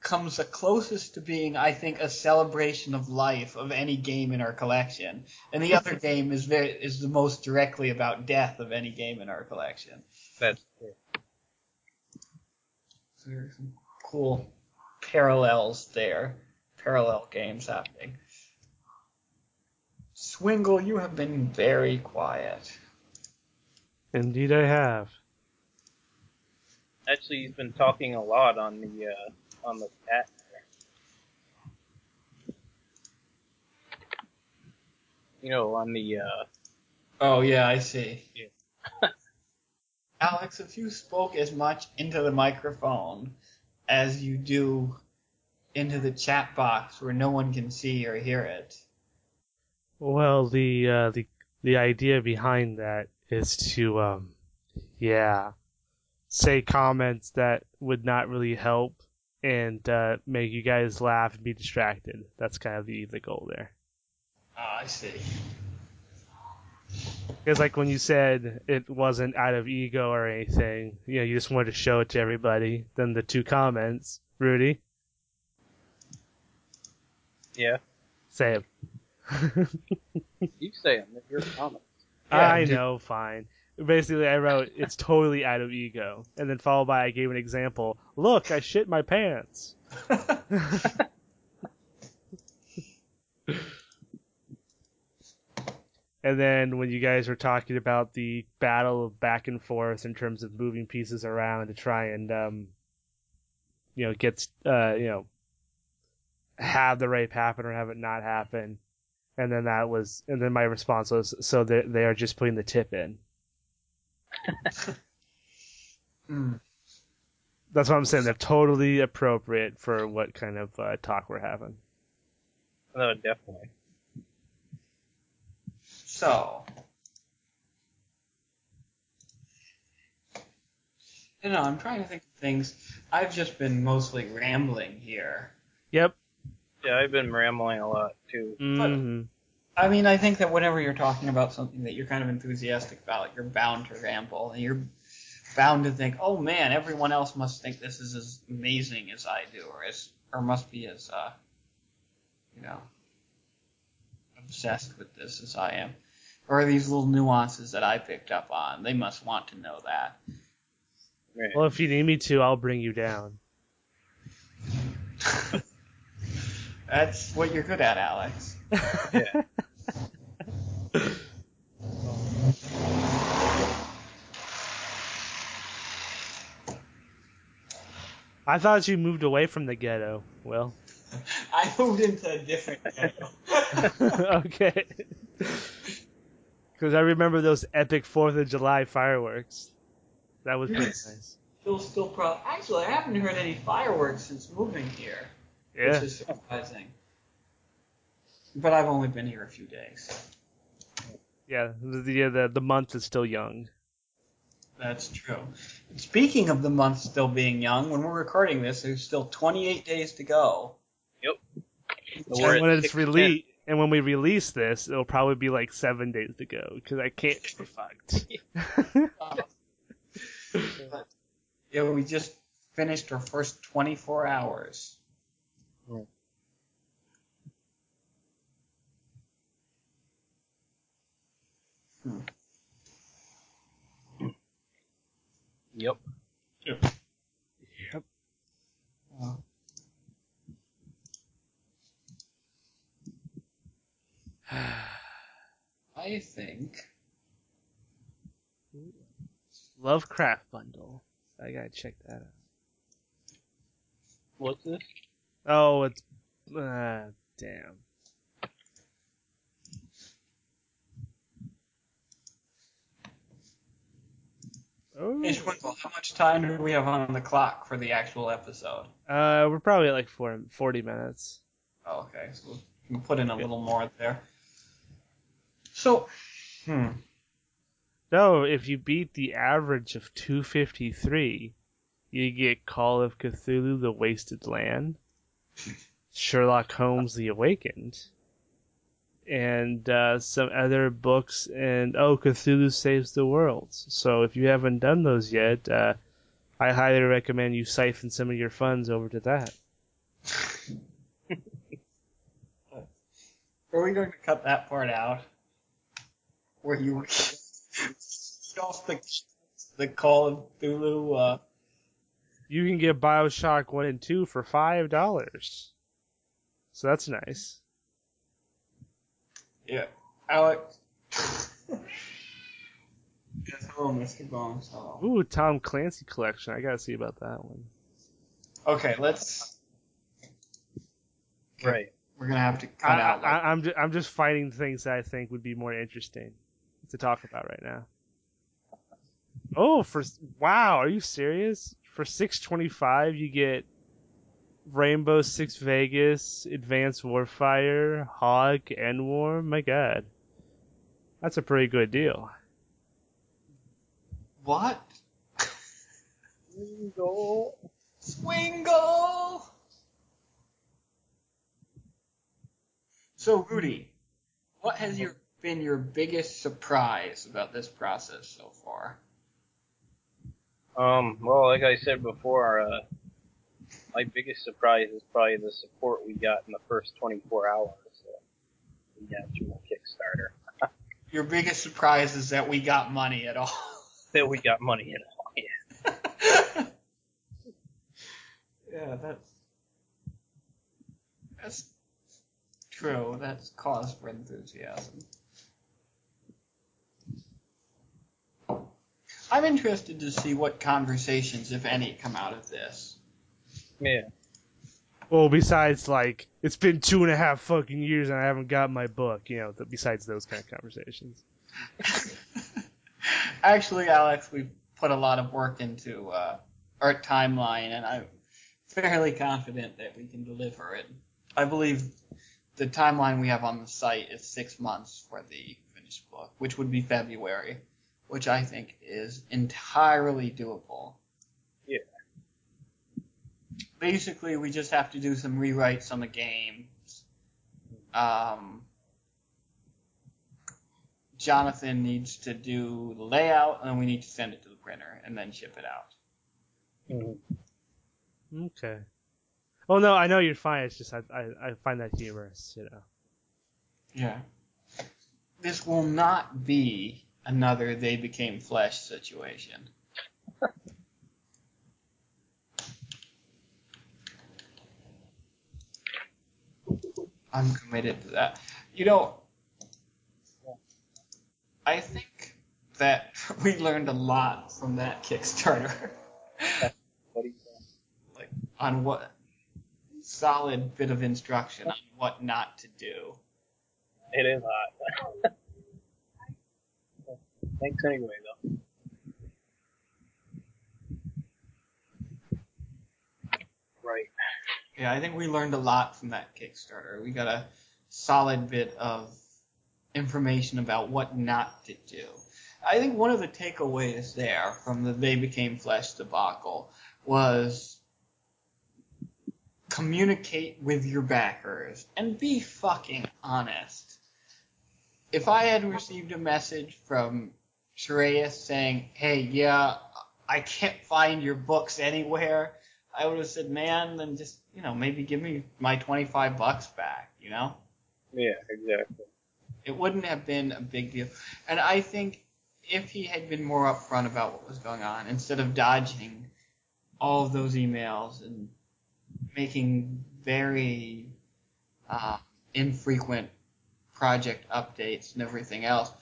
comes the closest to being, I think, a celebration of life of any game in our collection, and the other game is very is the most directly about death of any game in our collection. That's true. So there's some cool parallels there, parallel games happening. Swingle, you have been very quiet. Indeed, I have. Actually, he's been talking a lot on the uh, on the chat. You know, on the uh, Oh yeah, I see. Yeah. Alex, if you spoke as much into the microphone as you do into the chat box where no one can see or hear it. Well, the uh, the the idea behind that is to um, yeah, say comments that would not really help and uh, make you guys laugh and be distracted. That's kind of the the goal there. Ah, I see. Because like when you said it wasn't out of ego or anything, you know, you just wanted to show it to everybody. Then the two comments, Rudy, yeah, say it. you say them. They're your comments. Yeah, I know, fine. Basically, I wrote it's totally out of ego, and then followed by I gave an example. Look, I shit my pants. And then when you guys were talking about the battle of back and forth in terms of moving pieces around to try and um, you know get uh, you know have the rape happen or have it not happen, and then that was and then my response was so they they are just putting the tip in. Hmm. That's what I'm saying. They're totally appropriate for what kind of uh, talk we're having. No, definitely. So, you know, I'm trying to think of things. I've just been mostly rambling here. Yep. Yeah, I've been rambling a lot too. hmm I mean, I think that whenever you're talking about something that you're kind of enthusiastic about, you're bound to ramble, and you're bound to think, "Oh man, everyone else must think this is as amazing as I do, or as, or must be as, uh, you know, obsessed with this as I am." Or these little nuances that I picked up on, they must want to know that. Right. Well, if you need me to, I'll bring you down. That's what you're good at, Alex. Yeah. I thought you moved away from the ghetto. Well, I moved into a different ghetto. okay. Because I remember those epic Fourth of July fireworks. That was pretty Yes. nice. still, still pro. Actually, I haven't heard any fireworks since moving here, Yeah. which is surprising. But I've only been here a few days. Yeah. The, the the the month is still young. That's true. Speaking of the month still being young, when we're recording this, there's still 28 days to go. We're and when it's released, and when we release this, it'll probably be like seven days to go because I can't be fucked. Yeah, we just finished our first 24 hours. Yep. yep. Well, I think Lovecraft bundle. I gotta check that out. What's this? Oh, it's uh, damn. Oh. Hey, how much time do we have on the clock for the actual episode? Uh, we're probably at like four, 40 minutes. Oh, okay, so we can put in a little more there. So, hmm, No, if you beat the average of 253, you get Call of Cthulhu: The Wasted Land. Sherlock Holmes: The Awakened, and uh, some other books, and oh, Cthulhu Saves the World. So if you haven't done those yet, uh, I highly recommend you siphon some of your funds over to that. Are we going to cut that part out? Where you off the the Call of Cthulhu. Uh, You can get Bioshock One and Two for five dollars. So that's nice. Yeah, Alex. yes, hello, Mr. Bones. Ooh, Tom Clancy collection. I gotta see about that one. Okay, let's. Right. We're gonna have to I, cut out. Like, I, I'm just, I'm just finding things that I think would be more interesting to talk about right now. Oh, for wow, are you serious? For six twenty five, you get Rainbow Six Vegas, Advanced Warfighter, HAWX, and War. My God, that's a pretty good deal. what? Bingo. Swingle. So, Rudy, what has your been your biggest surprise about this process so far? Um, well, like I said before, uh, my biggest surprise is probably the support we got in the first 24 hours. We got through Kickstarter. Your biggest surprise is that we got money at all. That we got money at all. Yeah. yeah, that's that's true. That's cause for enthusiasm. I'm interested to see what conversations, if any, come out of this. Yeah. Well, besides like it's been two and a half fucking years and I haven't got my book, you know. th- Besides those kind of conversations. Actually, Alex, we've put a lot of work into uh, our timeline, and I'm fairly confident that we can deliver it. I believe the timeline we have on the site is six months for the finished book, which would be February, which I think is entirely doable. Basically, we just have to do some rewrites on the games. Um, Jonathan needs to do the layout, and we need to send it to the printer and then ship it out. Mhm. Okay. Oh no, I know you're fine. It's just I I, I find that humorous, you know. Yeah. This will not be another they became flesh situation. I'm committed to that. You know, I think that we learned a lot from that Kickstarter What do you think? like on what solid bit of instruction on what not to do. It is hot. Thanks anyway, though. Right. Yeah, I think we learned a lot from that Kickstarter. We got a solid bit of information about what not to do. I think one of the takeaways there from the They Became Flesh debacle was communicate with your backers and be fucking honest. If I had received a message from Shreyas saying, hey, yeah, I can't find your books anywhere, I would have said, man, then just, you know, maybe give me my 25 bucks back, you know? Yeah, exactly. It wouldn't have been a big deal. And I think if he had been more upfront about what was going on, instead of dodging all of those emails and making very uh, infrequent project updates and everything else,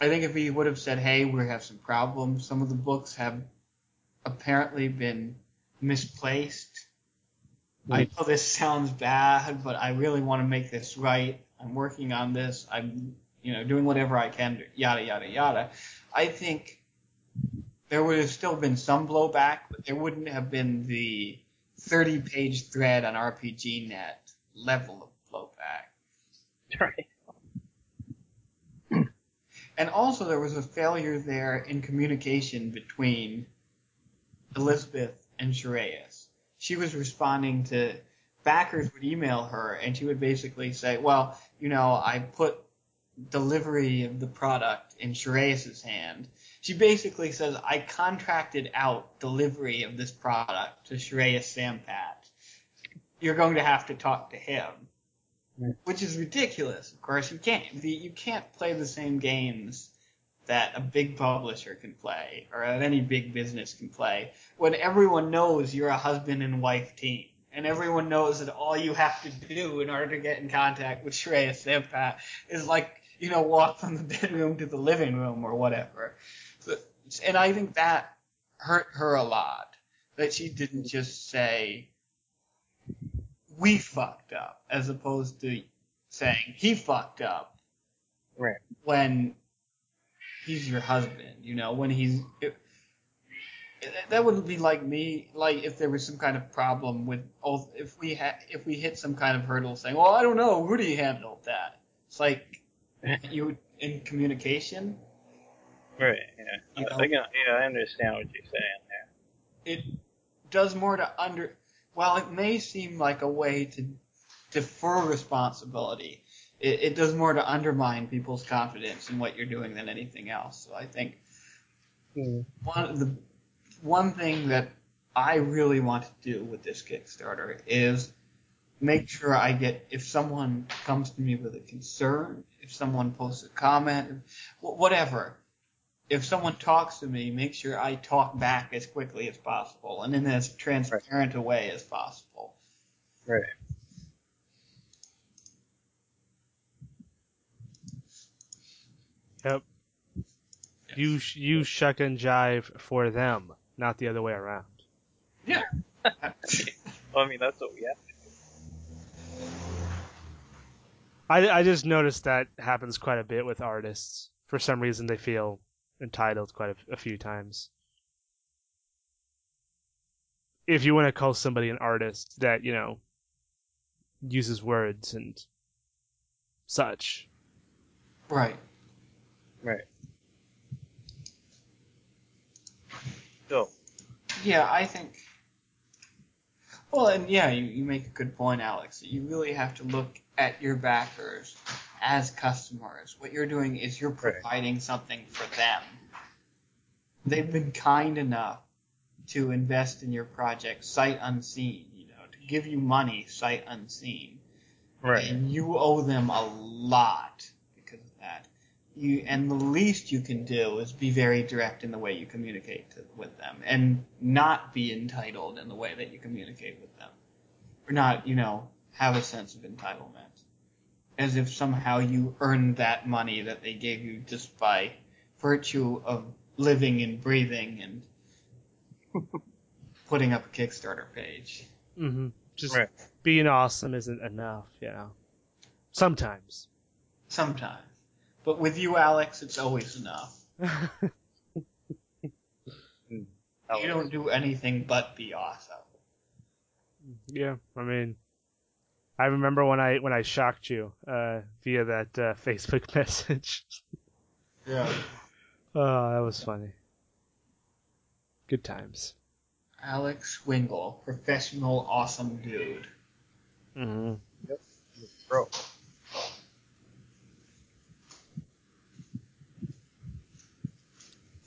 I think if he would have said, hey, we have some problems, some of the books have apparently been misplaced. I know this sounds bad, but I really want to make this right. I'm working on this. I'm, you know, doing whatever I can. To, yada yada yada. I think there would have still been some blowback, but there wouldn't have been the 30-page thread on RPGNet level of blowback. Right. And also, there was a failure there in communication between Elizabeth and Shreyas. She was responding to backers would email her and she would basically say, well, you know, I put delivery of the product in Shreyas's hand. She basically says, I contracted out delivery of this product to Shreyas Sampat. You're going to have to talk to him. Which is ridiculous. Of course, you can't, you can't play the same games that a big publisher can play or that any big business can play when everyone knows you're a husband and wife team and everyone knows that all you have to do in order to get in contact with Shreyas Sampat is like, you know, walk from the bedroom to the living room or whatever. So, and I think that hurt her a lot that she didn't just say, we fucked up as opposed to saying he fucked up Right. when he's your husband, you know, when he's it, that wouldn't be like me, like if there was some kind of problem with, oh, if we had, if we hit some kind of hurdle, saying, "Well, I don't know, Rudy handled that." It's like you in communication, Right. Yeah. You I know? think I- yeah, I understand what you're saying there. it does more to under. While it may seem like a way to defer responsibility, it, it does more to undermine people's confidence in what you're doing than anything else. So I think Hmm. one of the one thing that I really want to do with this Kickstarter is make sure I get if someone comes to me with a concern, if someone posts a comment, whatever. If someone talks to me, make sure I talk back as quickly as possible and in as transparent a way as possible. Right. You sh- you shuck and jive for them, not the other way around. Yeah. Well, I mean, that's what we have. I I just noticed that happens quite a bit with artists. For some reason, they feel entitled quite a, a few times. If you want to call somebody an artist that you know uses words and such, Right. Right. So, Yeah, I think. Well, and yeah, you, you make a good point, Alex. You really have to look at your backers as customers. What you're doing is you're Right. providing something for them. They've been kind enough to invest in your project sight unseen, you know, to give you money sight unseen. right. And you owe them a lot because of that. You and the least you can do is be very direct in the way you communicate to, with them, and not be entitled in the way that you communicate with them, or not, you know, have a sense of entitlement, as if somehow you earned that money that they gave you just by virtue of living and breathing and putting up a Kickstarter page. mm-hmm. just Right. being awesome isn't enough, you know. Sometimes. Sometimes. But with you, Alex, it's always enough. You don't do anything but be awesome. Yeah, I mean, I remember when I when I shocked you uh, via that uh, Facebook message. Yeah. oh, that was funny. Good times. Alex Swingle, professional awesome dude. Mm-hmm. Yep. Bro.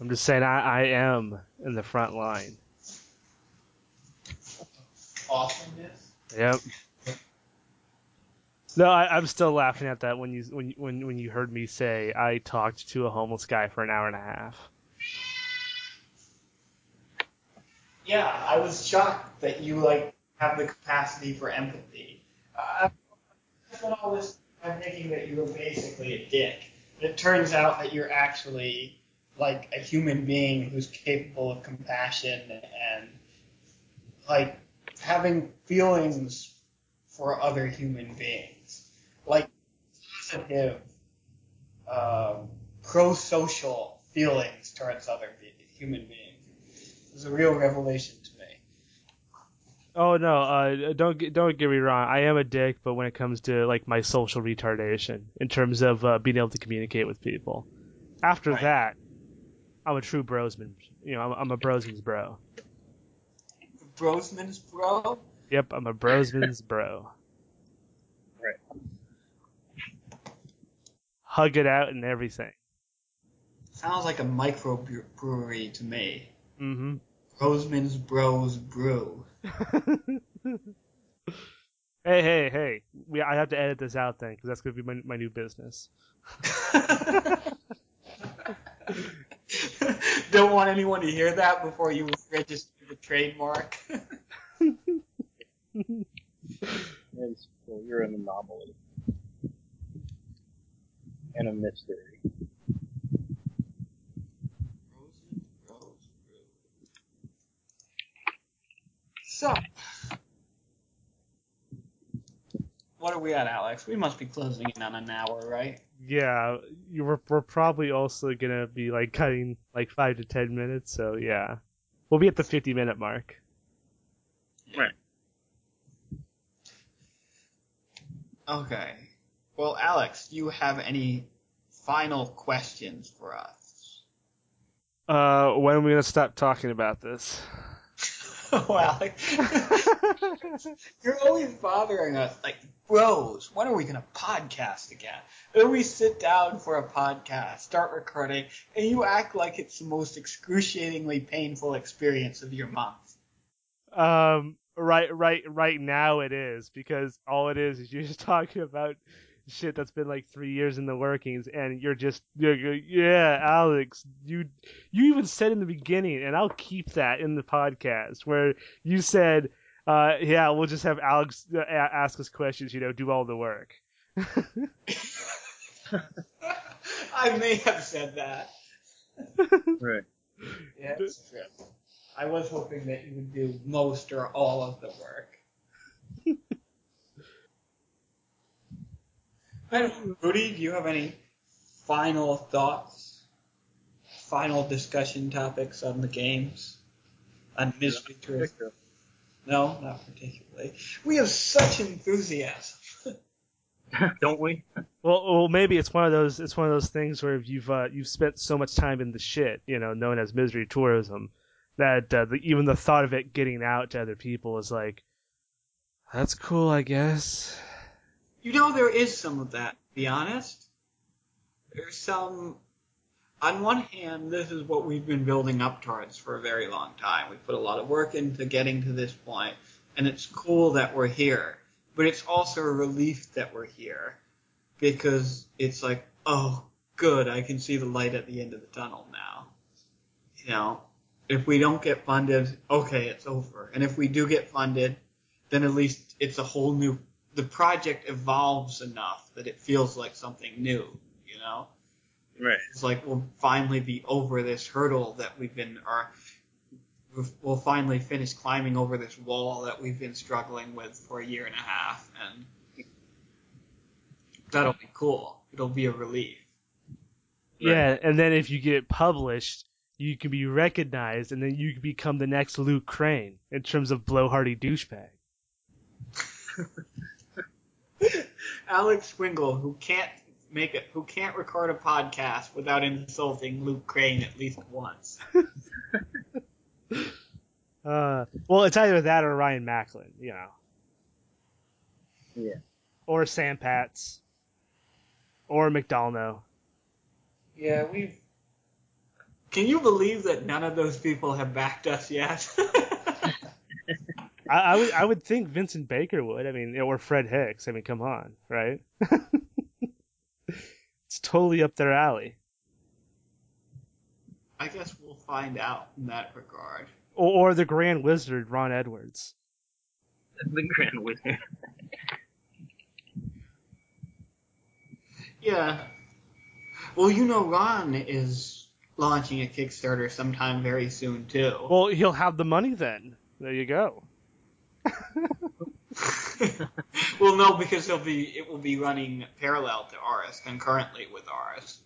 I'm just saying, I, I am in the front line. Awesomeness? Yep. No, I, I'm still laughing at that when you when when when you heard me say I talked to a homeless guy for an hour and a half. Yeah, I was shocked that you like have the capacity for empathy. Uh, I spent all this time thinking that you were basically a dick. And it turns out that you're actually like a human being who's capable of compassion and like having feelings for other human beings, like positive, um, pro-social feelings towards other be- human beings. It was a real revelation to me. Oh no, uh, don't get, don't get me wrong. I am a dick, but when it comes to like my social retardation, in terms of uh, being able to communicate with people, after Right. that, I'm a true brosman. You know, I'm, I'm a brosman's bro. Brosman's bro. Yep, I'm a brosman's bro. Right. Hug it out and everything. Sounds like a microbrewery to me. Mm-hmm. Roseman's Bros Brew. hey, hey, hey! We, I have to edit this out then, because that's gonna be my, my new business. Don't want anyone to hear that before you register the trademark. It's, well, you're an anomaly. And a mystery. Roseman's Bros Brew. So, what are we at, Alex? We must be closing in on an hour, right? Yeah, you were, we're probably also gonna be like cutting like five to ten minutes, so yeah, we'll be at the fifty minute mark. Right. Okay. Well, Alex, do you have any final questions for us? Uh, when are we gonna stop talking about this? oh, Alex. You're always bothering us. Like, bros, when are we going to podcast again? Then we sit down for a podcast, start recording, and you act like it's the most excruciatingly painful experience of your month. Um, right, right, right now it is because all it is is you're just talking about shit that's been like three years in the workings, and you're just, you're, you're- yeah, Alex, you, you even said in the beginning, and I'll keep that in the podcast where you said, uh, yeah, we'll just have Alex uh, ask us questions, you know, do all the work. I may have said that. Right. Yeah, it's true. I was hoping that you would do most or all of the work. I don't know. Rudy, do you have any final thoughts? Final discussion topics on the games? On Mystery Tour? No, not particularly. We have such enthusiasm. Don't we? Well, well, maybe it's one of those. It's one of those things where you've uh, you've spent so much time in the shit, you know, known as misery tourism, that uh, the, even the thought of it getting out to other people is like, that's cool, I guess. You know, there is some of that, to be honest. There's some. On one hand, this is what we've been building up towards for a very long time. We've put a lot of work into getting to this point, and it's cool that we're here. But it's also a relief that we're here because it's like, oh, good, I can see the light at the end of the tunnel now. You know, if we don't get funded, okay, it's over. And if we do get funded, then at least it's a whole new. The project evolves enough that it feels like something new. You know, Right. it's like we'll finally be over this hurdle that we've been, or we'll finally finish climbing over this wall that we've been struggling with for a year and a half, and that'll be cool. It'll be a relief. Yeah, and then if you get published, you can be recognized, and then you can become the next Luke Crane in terms of blowhardy douchebag. Alex Swingle, who can't make it, who can't record a podcast without insulting Luke Crane at least once. Uh, well, it's either that or Ryan Macklin, you know, Yeah. or Sam Pats, or McDonald. Yeah, we've. Can you believe that none of those people have backed us yet? I, I would I would think Vincent Baker would. I mean, or Fred Hicks. I mean, come on, right? it's totally up their alley. I guess we'll find out in that regard. Or, or the Grand Wizard Ron Edwards. The Grand Wizard. Yeah. Well, you know, Ron is launching a Kickstarter sometime very soon too. Well, he'll have the money then. There you go. well, no, because he'll be it will be running parallel to ours, concurrently with ours.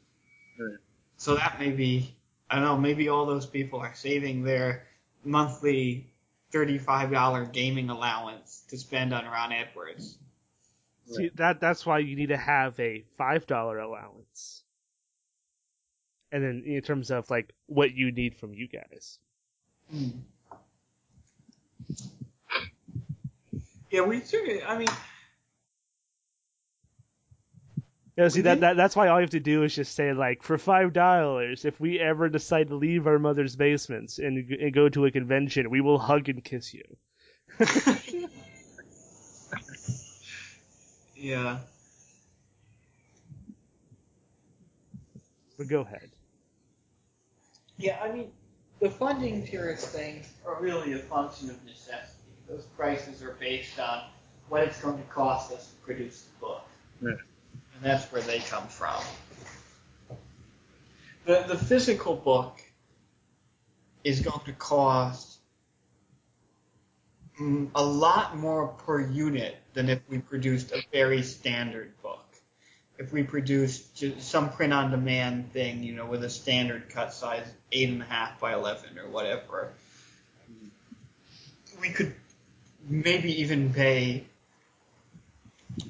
Right. So that may be I don't know. Maybe all those people are saving their monthly thirty-five dollar gaming allowance to spend on Ron Edwards. See, that that's why you need to have a five dollar allowance. And then in terms of like what you need from you guys. Hmm. Yeah, we took it. I mean, Yeah, see that, that that's why all you have to do is just say like for five dollars, if we ever decide to leave our mother's basements and, and go to a convention, we will hug and kiss you. yeah. But go ahead. Yeah, I mean, the funding tiers things are really a function of necessity. Those prices are based on what it's going to cost us to produce the book. Yeah. And that's where they come from. The, the physical book is going to cost a lot more per unit than if we produced a very standard book. If we produced some print on demand thing, you know, with a standard cut size, eight and a half by eleven or whatever, we could maybe even pay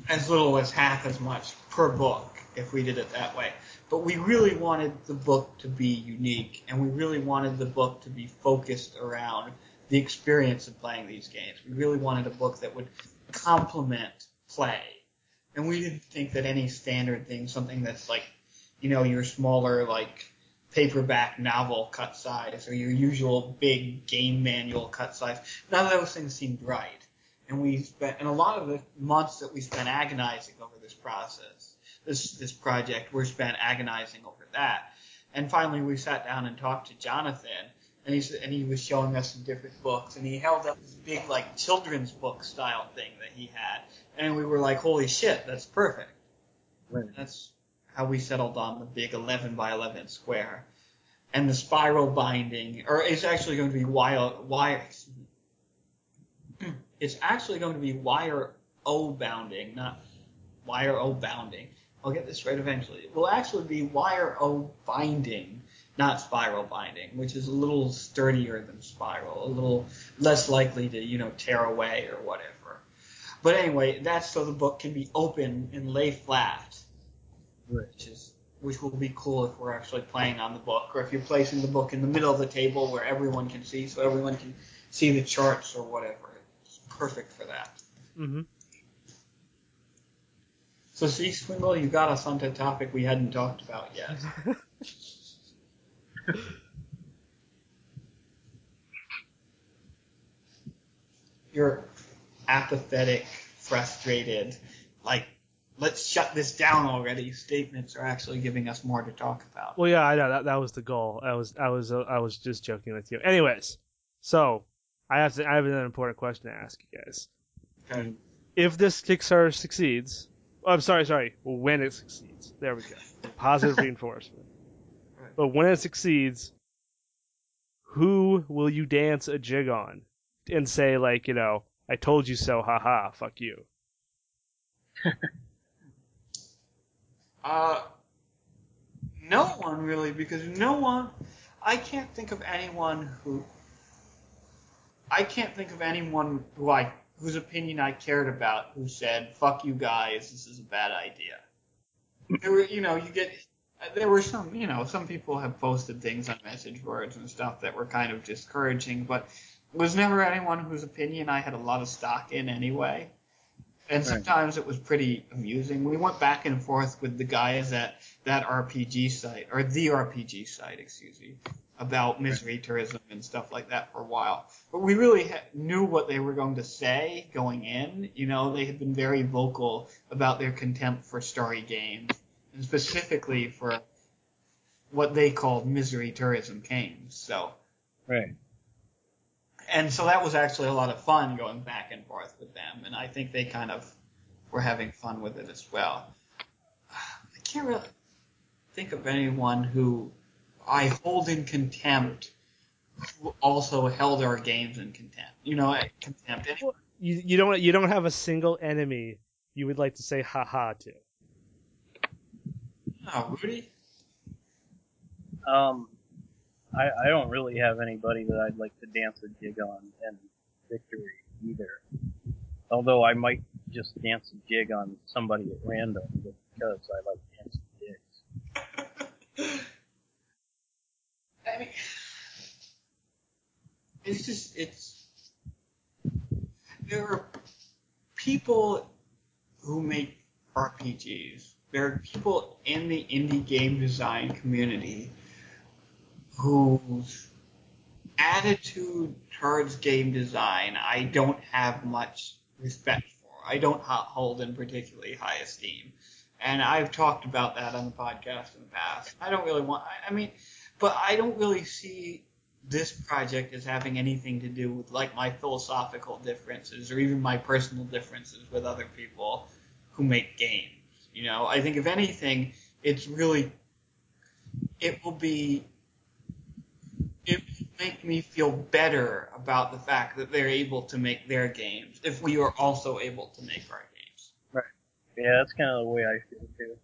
as little as half as much per book if we did it that way. But we really wanted the book to be unique, and we really wanted the book to be focused around the experience of playing these games. We really wanted a book that would complement play. And we didn't think that any standard thing, something that's like, you know, your smaller, like, paperback novel cut size or your usual big game manual cut size, none of those things seemed right. And we spent, and a lot of the months that we spent agonizing over this process, this, this project, were spent agonizing over that. And finally we sat down and talked to Jonathan, and he, and he was showing us some different books, and he held up this big, like, children's book style thing that he had. And we were like, holy shit, that's perfect. Right. That's how we settled on the big 11 by 11 square. And the spiral binding, or it's actually going to be wire, wire, it's actually going to be wire O bounding, not wire O bounding. I'll get this right eventually. It will actually be wire O binding, not spiral binding, which is a little sturdier than spiral, a little less likely to, you know, tear away or whatever. But anyway, that's so the book can be open and lay flat. Which is which will be cool if we're actually playing on the book, or if you're placing the book in the middle of the table where everyone can see, so everyone can see the charts or whatever. It's perfect for that. hmm So see, Swingle, you got us onto a topic we hadn't talked about yet. You're apathetic, frustrated, like, let's shut this down already. Statements are actually giving us more to talk about. Well, yeah, I know that that was the goal. I was I was uh, I was just joking with you. Anyways, so I have to I have an important question to ask you guys. Okay. If this Kickstarter succeeds, oh, I'm sorry, sorry, when it succeeds, there we go, positive reinforcement. Right. But when it succeeds, who will you dance a jig on and say like, you know, I told you so, haha, fuck you. Uh, no one really, because no one. I can't think of anyone who. I can't think of anyone who I whose opinion I cared about who said "fuck you guys, this is a bad idea." There were, you know, you get. There were some, you know, some people have posted things on message boards and stuff that were kind of discouraging, but was never anyone whose opinion I had a lot of stock in anyway. And sometimes it was pretty amusing. We went back and forth with the guys at that RPG site, or the RPG site, excuse me, about misery tourism and stuff like that for a while. But we really ha- knew what they were going to say going in. You know, they had been very vocal about their contempt for story games, and specifically for what they called misery tourism games. So, Right. And so that was actually a lot of fun going back and forth with them, and I think they kind of were having fun with it as well. I can't really think of anyone who I hold in contempt who also held our games in contempt. You know, contempt. Any- You you don't you don't have a single enemy you would like to say haha to. Oh, Rudy? Um, I, I don't really have anybody that I'd like to dance a jig on in victory either. Although I might just dance a jig on somebody at random because I like dancing jigs. I mean, it's just it's there are people who make RPGs. There are people in the indie game design community whose attitude towards game design I don't have much respect for. I don't hold in particularly high esteem. And I've talked about that on the podcast in the past. I don't really want, I, mean, but I don't really see this project as having anything to do with like my philosophical differences or even my personal differences with other people who make games. You know, I think if anything, it's really, it will be, make me feel better about the fact that they're able to make their games if we are also able to make our games. Right. Yeah, that's kind of the way I feel too.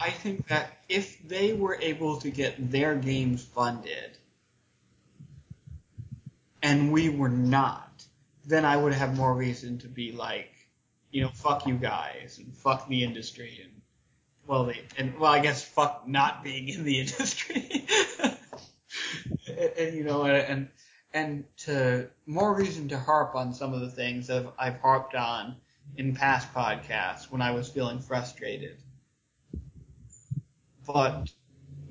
I think that if they were able to get their games funded and we were not, then I would have more reason to be like, you know, fuck you guys and fuck the industry and well, they and well, I guess fuck not being in the industry. And, and, you know, and and to more reason to harp on some of the things that I've, I've harped on in past podcasts when I was feeling frustrated. But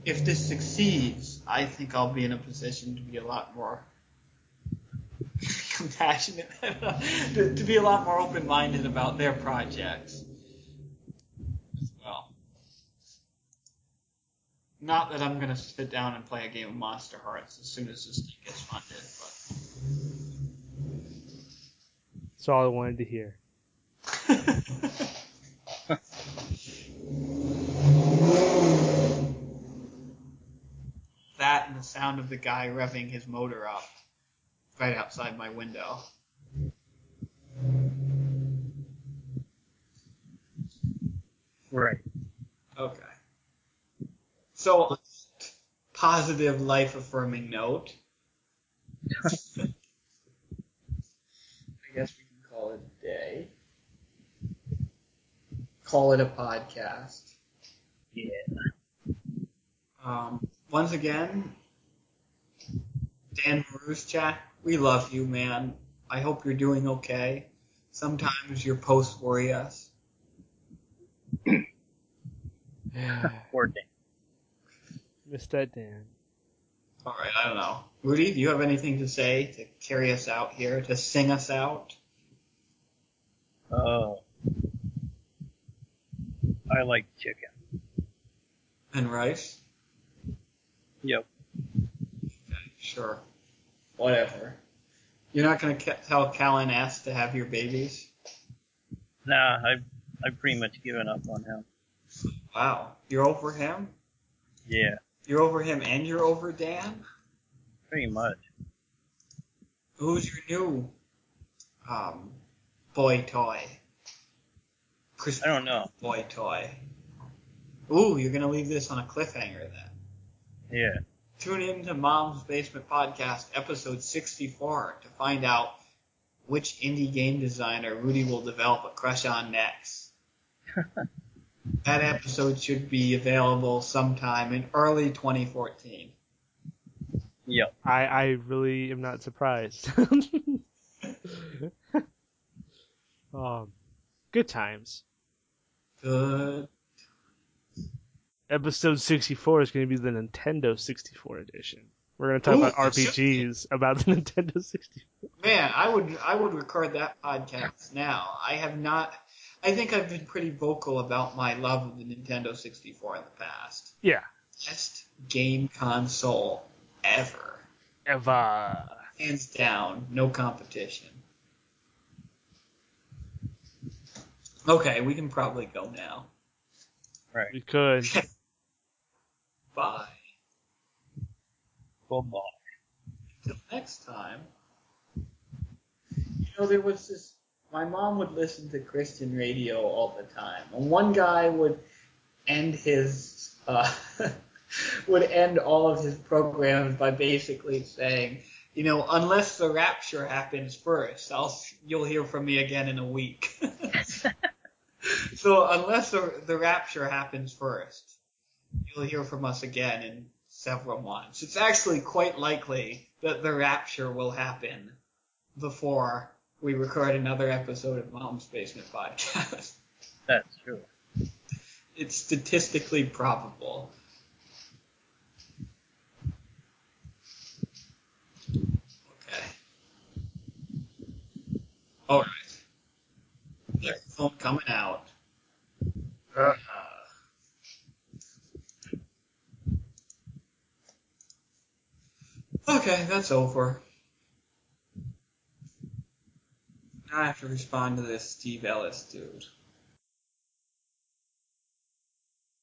if this succeeds, I think I'll be in a position to be a lot more compassionate, to, to be a lot more open-minded about their projects as well. Not that I'm going to sit down and play a game of Monster Hearts as soon as this thing gets funded, but That's all I wanted to hear. that and the sound of the guy revving his motor up right outside my window. Right. Okay. So, positive life affirming note. I guess we can call it a day. Call it a podcast. Yeah. Um, once again, Dan Maruschak, we love you, man. I hope you're doing okay. Sometimes your posts worry us. Poor thing. Missed that Dan. All right, I don't know. Rudy, do you have anything to say to carry us out here, to sing us out? Oh. I like chicken. And rice? Yep. Okay, sure. Whatever. You're not going to tell Callan S to have your babies? Nah, I've I've pretty much given up on him. Wow. You're over him? Yeah, You're over him and you're over Dan? pretty much. Who's your new um, boy toy? Chris I don't know. boy toy. Ooh, you're gonna leave this on a cliffhanger then. Yeah. Tune in to Mom's Basement Podcast, episode 64, to find out which indie game designer Rudy will develop a crush on next. that episode should be available sometime in early 2014. Yep. I, I really am not surprised. um, good times. Good. Episode 64 is going to be the Nintendo 64 edition. We're going to talk Ooh, about it should. RPGs about the Nintendo 64. Man, I would I would record that podcast now. I have not. I think I've been pretty vocal about my love of the Nintendo 64 in the past. Yeah. Best game console ever, Ever. hands down, no competition. Okay, we can probably go now. Right. We could. Bye. Well, bye. Till next time. You know, there was this. My mom would listen to Christian radio all the time, and one guy would end his uh, would end all of his programs by basically saying, you know, unless the rapture happens first, I'll you'll hear from me again in a week. so unless the, the rapture happens first, you'll hear from us again in several months. It's actually quite likely that the rapture will happen before we record another episode of Mom's Basement Podcast. That's true. It's statistically probable. Okay. All right. Microphone coming out. Uh, okay, that's over. Now I have to respond to this Steve Ellis dude.